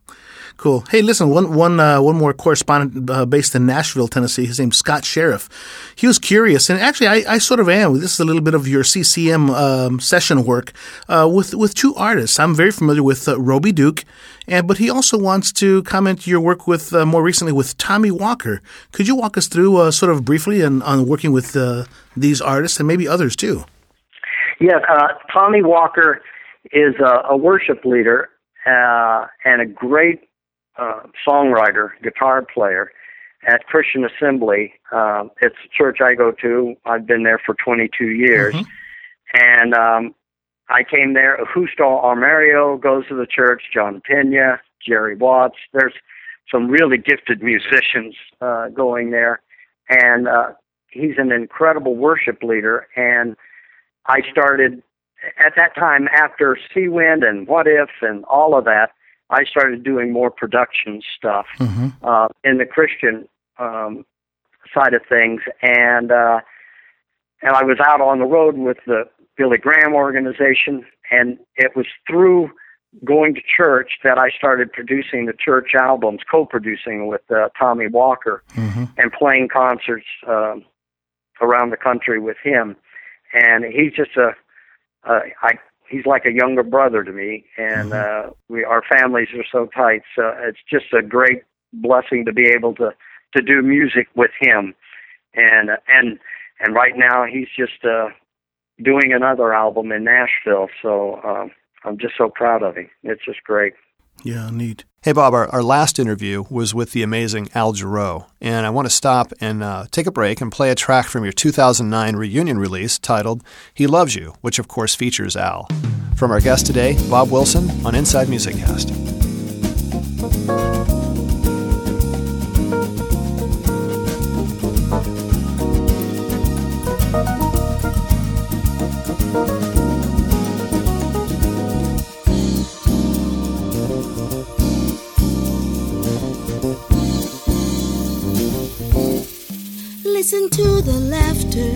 Cool. Hey, listen, one one uh, one more correspondent uh, based in Nashville, Tennessee. His name's Scott Sheriff. He was curious, and actually, I, I sort of am. This is a little bit of your CCM um, session work uh, with with two artists. I'm very familiar with uh, Roby Duke, and but he also wants to comment your work with uh, more recently with Tommy Walker. Could you walk us through uh, sort of briefly and on working with these artists and maybe others too? Yes, Tommy Walker is a, a worship leader and a great uh, songwriter, guitar player at Christian Assembly. Uh, it's a church I go to. I've been there for 22 years. Mm-hmm. And um, I came there. Justo Almario goes to the church, John Pena, Jerry Watts. There's some really gifted musicians uh, going there. And uh, he's an incredible worship leader. And I started at that time after Seawind and What If and all of that. I started doing more production stuff mm-hmm. uh, in the Christian um, side of things, and uh, and I was out on the road with the Billy Graham organization, and it was through going to church that I started producing the church albums, co-producing with uh, Tommy Walker, mm-hmm. and playing concerts um, around the country with him. And he's just a, uh, I he's like a younger brother to me, and mm-hmm. uh, we our families are so tight. So it's just a great blessing to be able to to do music with him, and and and right now he's just uh, doing another album in Nashville. So um, I'm just so proud of him. It's just great. Yeah, neat. Hey, Bob, our, our last interview was with the amazing Al Jarreau, and I want to stop and uh, take a break and play a track from your 2009 reunion release titled He Loves You, which of course features Al. From our guest today, Bob Wilson on Inside Music Cast. Listen to the laughter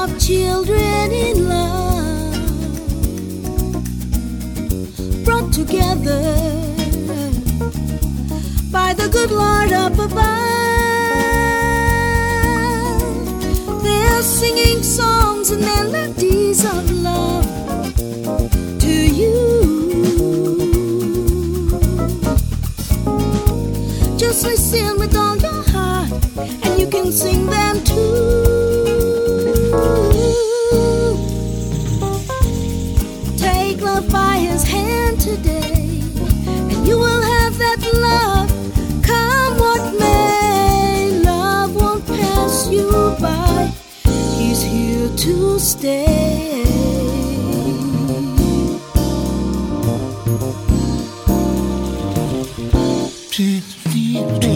of children in love brought together by the good Lord up above. They're singing songs and melodies of love to you. Just listen with all your and you can sing them too. Take love by his hand today, and you will have that love. Come what may, love won't pass you by. He's here to stay. Deep, deep, deep.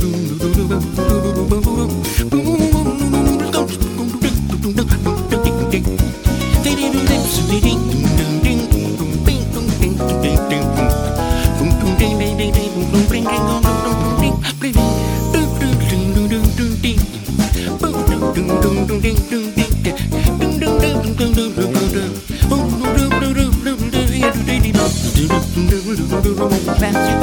You.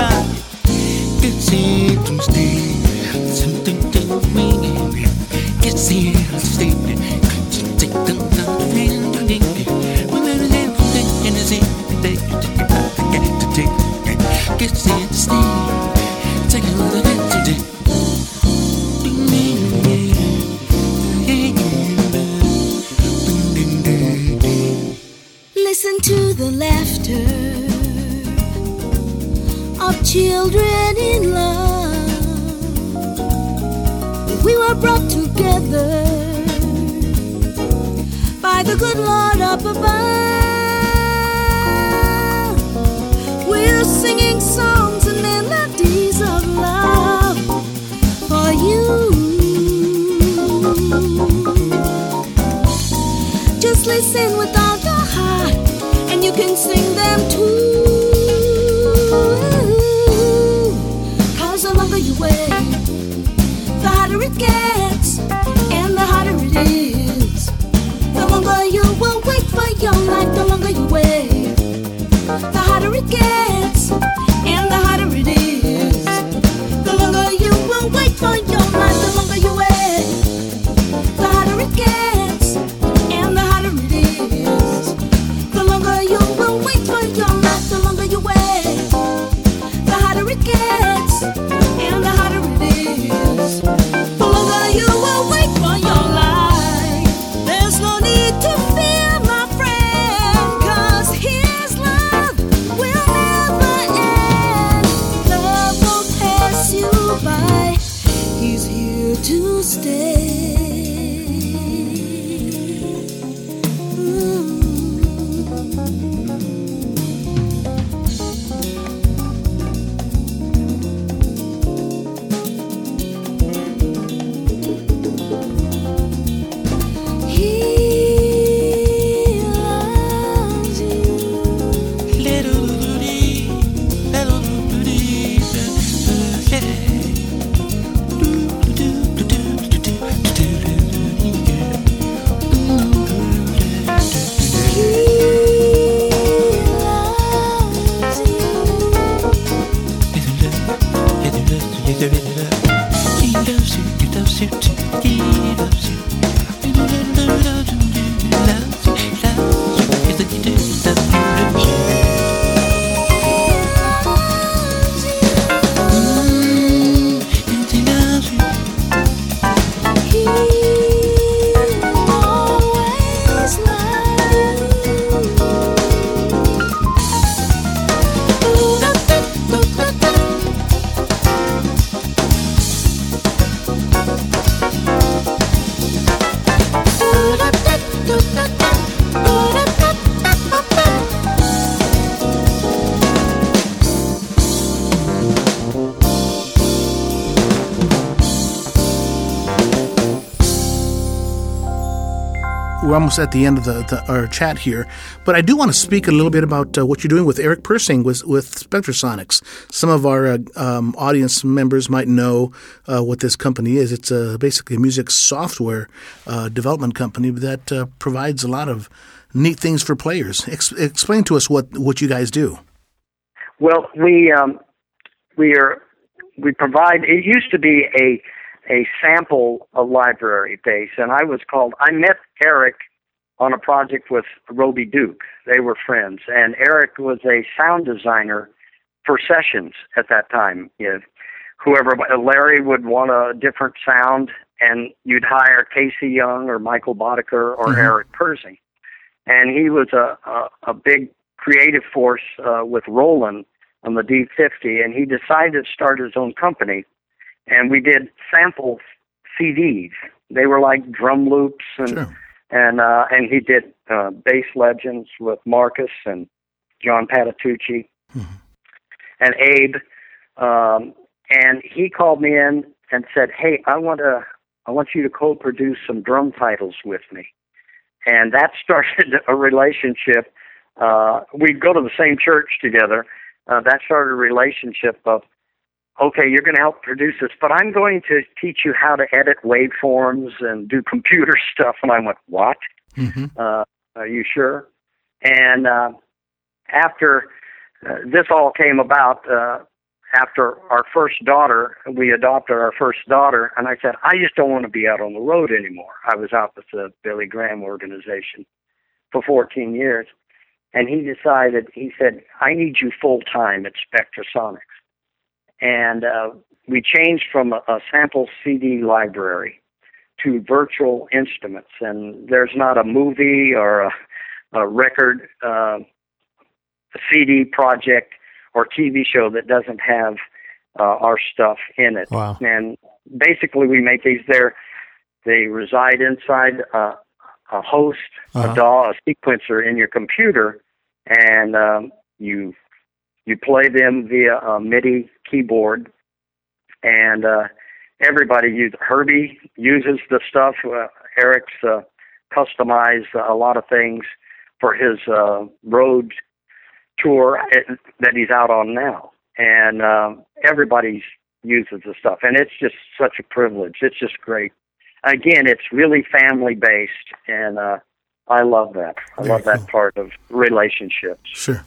Almost at the end of the, the, our chat here, but I do want to speak a little bit about uh, what you're doing with Eric Persing with with Spectrasonics. Some of our uh, um, audience members might know uh, what this company is. It's basically a music software uh, development company that uh, provides a lot of neat things for players. Ex- explain to us what what you guys do. Well, we um, we are we provide. It used to be a a sample a library base, and I was called. I met Eric on a project with Roby Duke. They were friends, and Eric was a sound designer for sessions at that time. You know, whoever Larry would want a different sound, and you'd hire Casey Young or Michael Boddicker or mm-hmm. Eric Persing, and he was a a, a big creative force uh, with Roland on the D50, and he decided to start his own company and we did sample CDs. They were like drum loops and sure. And uh, and he did uh, bass legends with Marcus and John Patitucci mm-hmm. and Abe. Um, and he called me in and said, "Hey, I want to I want you to co-produce some drum titles with me." And that started a relationship. Uh, we'd go to the same church together. Uh, that started a relationship of okay, you're going to help produce this, but I'm going to teach you how to edit waveforms and do computer stuff. And I went, what? Mm-hmm. Uh, are you sure? And uh, after uh, this all came about, uh, after our first daughter, we adopted our first daughter, and I said, I just don't want to be out on the road anymore. I was out with the Billy Graham organization for 14 years. And he decided, he said, I need you full time at Spectrasonics. And uh, we changed from a, a sample CD library to virtual instruments. And there's not a movie or a, a record, uh, a CD project or TV show that doesn't have uh, our stuff in it. Wow. And basically, we make these there. They reside inside uh, a host, Uh-huh. a DAW, a sequencer in your computer, and um, you you play them via a MIDI keyboard, and uh, everybody uses. Herbie uses the stuff. Uh, Eric's uh, customized a lot of things for his uh, road tour uh, that he's out on now, and um, everybody uses the stuff, and it's just such a privilege. It's just great. Again, it's really family based, and uh, I love that. I love that part of relationships. Sure.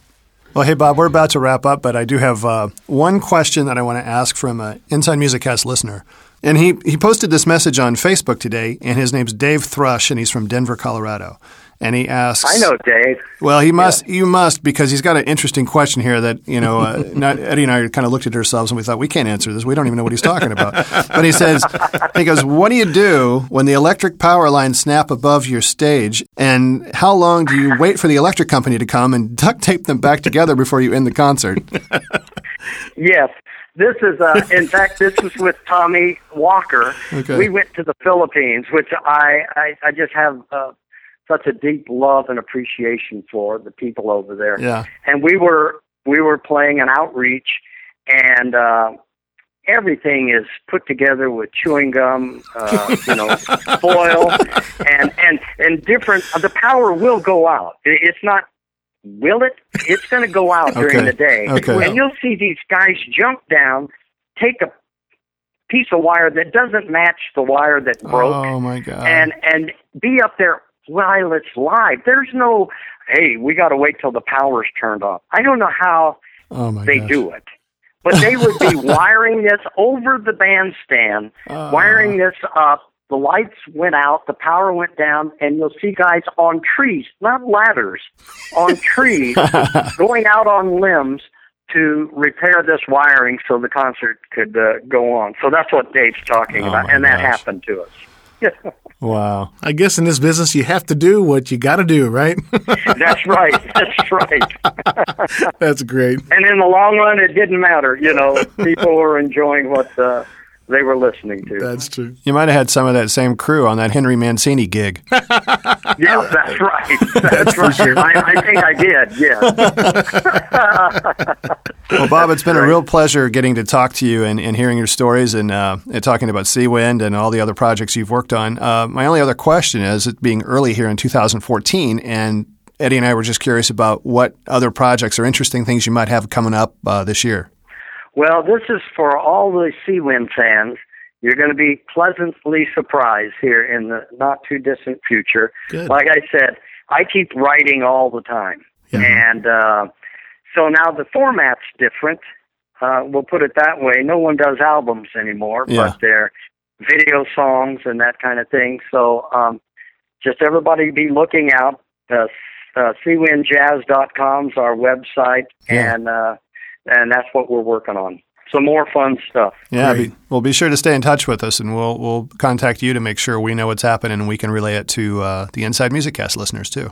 Well, hey, Bob, we're about to wrap up, but I do have uh, one question that I want to ask from an Inside Music Cast listener. And he, he posted this message on Facebook today, and his name's Dave Thrush, and he's from Denver, Colorado. And he asks, I know, Dave. Well, he must. You must because he's got an interesting question here that you know. Uh, not, Eddie and I kind of looked at ourselves and we thought we can't answer this. We don't even know what he's talking about. but he says, he goes, "What do you do when the electric power lines snap above your stage? And how long do you wait for the electric company to come and duct tape them back together before you end the concert?" Yes. This is, uh, in fact, this was with Tommy Walker. Okay. We went to the Philippines, which I, I, I just have uh, such a deep love and appreciation for the people over there. Yeah. And we were we were playing an outreach, and uh, everything is put together with chewing gum, uh, you know, foil, and and and different. The power will go out. It's not. Will it? It's going to go out during Okay. the day, Okay. and you'll see these guys jump down, take a piece of wire that doesn't match the wire that broke, Oh my God. and and be up there while it's live. There's no, hey, we got to wait till the power's turned off. I don't know how oh they gosh. do it, but they would be wiring this over the bandstand, Uh. wiring this up. The lights went out, the power went down, and you'll see guys on trees, not ladders, on trees, going out on limbs to repair this wiring so the concert could uh, go on. So that's what Dave's talking Oh, about, and that gosh. happened to us. Wow. I guess in this business, you have to do what you got to do, right? That's right. That's right. That's great. And in the long run, it didn't matter. You know, people were enjoying what uh, they were listening to. That's true. You might have had some of that same crew on that Henry Mancini gig. yeah, that's right. That's right. I, I think I did. Yeah. Well, Bob, it's been a real pleasure getting to talk to you and, and hearing your stories and, uh, and talking about Seawind and all the other projects you've worked on. Uh, my only other question is, it being early here in 2014, and Eddie and I were just curious about what other projects or interesting things you might have coming up uh, this year. Well, this is for all the Seawind fans. You're going to be pleasantly surprised here in the not too distant future. Good. Like I said, I keep writing all the time. Yeah. And uh, so now the format's different. Uh, we'll put it that way. No one does albums anymore, Yeah. but they're video songs and that kind of thing. So um, just everybody be looking out. Uh, uh, SeawindJazz.com is our website, Yeah. and uh, and that's what we're working on. Some more fun stuff. Yeah, Great. be, well, be sure to stay in touch with us, and we'll we'll contact you to make sure we know what's happening, and we can relay it to uh, the Inside Music Cast listeners too.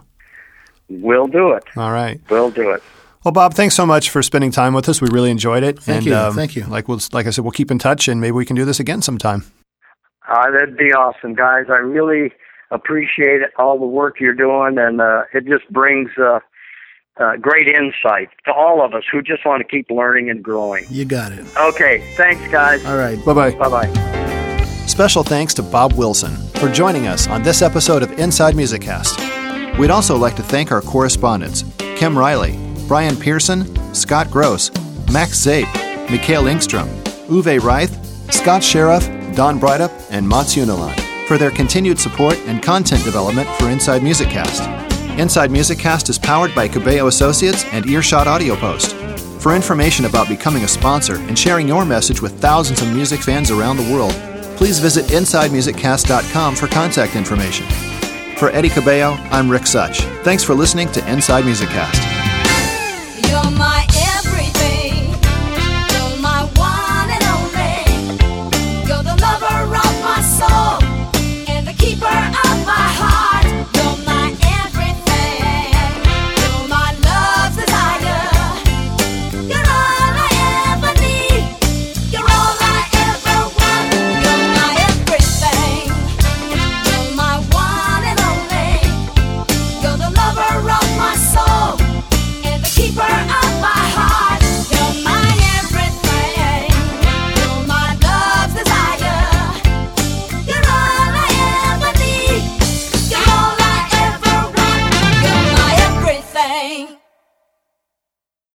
We'll do it. All right. We'll do it. Well, Bob, thanks so much for spending time with us. We really enjoyed it. Thank and, um, you. Thank you. Like we'll, like I said, we'll keep in touch, and maybe we can do this again sometime. Uh, that'd be awesome, guys. I really appreciate all the work you're doing, and uh, it just brings uh, uh, great insight to all of us who just want to keep learning and growing. You got it. Okay, thanks, guys. All right. Bye bye. Bye bye. Special thanks to Bob Wilson for joining us on this episode of Inside Music Cast. We'd also like to thank our correspondents Kim Riley, Brian Pearson, Scott Gross, Max Zape, Mikhail Ingstrom, Uwe Reith, Scott Sheriff, Don Brightup, and Mats Unilan for their continued support and content development for Inside Music Cast. Inside Music Cast is powered by Cabello Associates and Earshot Audio Post. For information about becoming a sponsor and sharing your message with thousands of music fans around the world, please visit InsideMusicCast.com for contact information. For Eddie Cabello, I'm Rick Such. Thanks for listening to Inside Music Cast.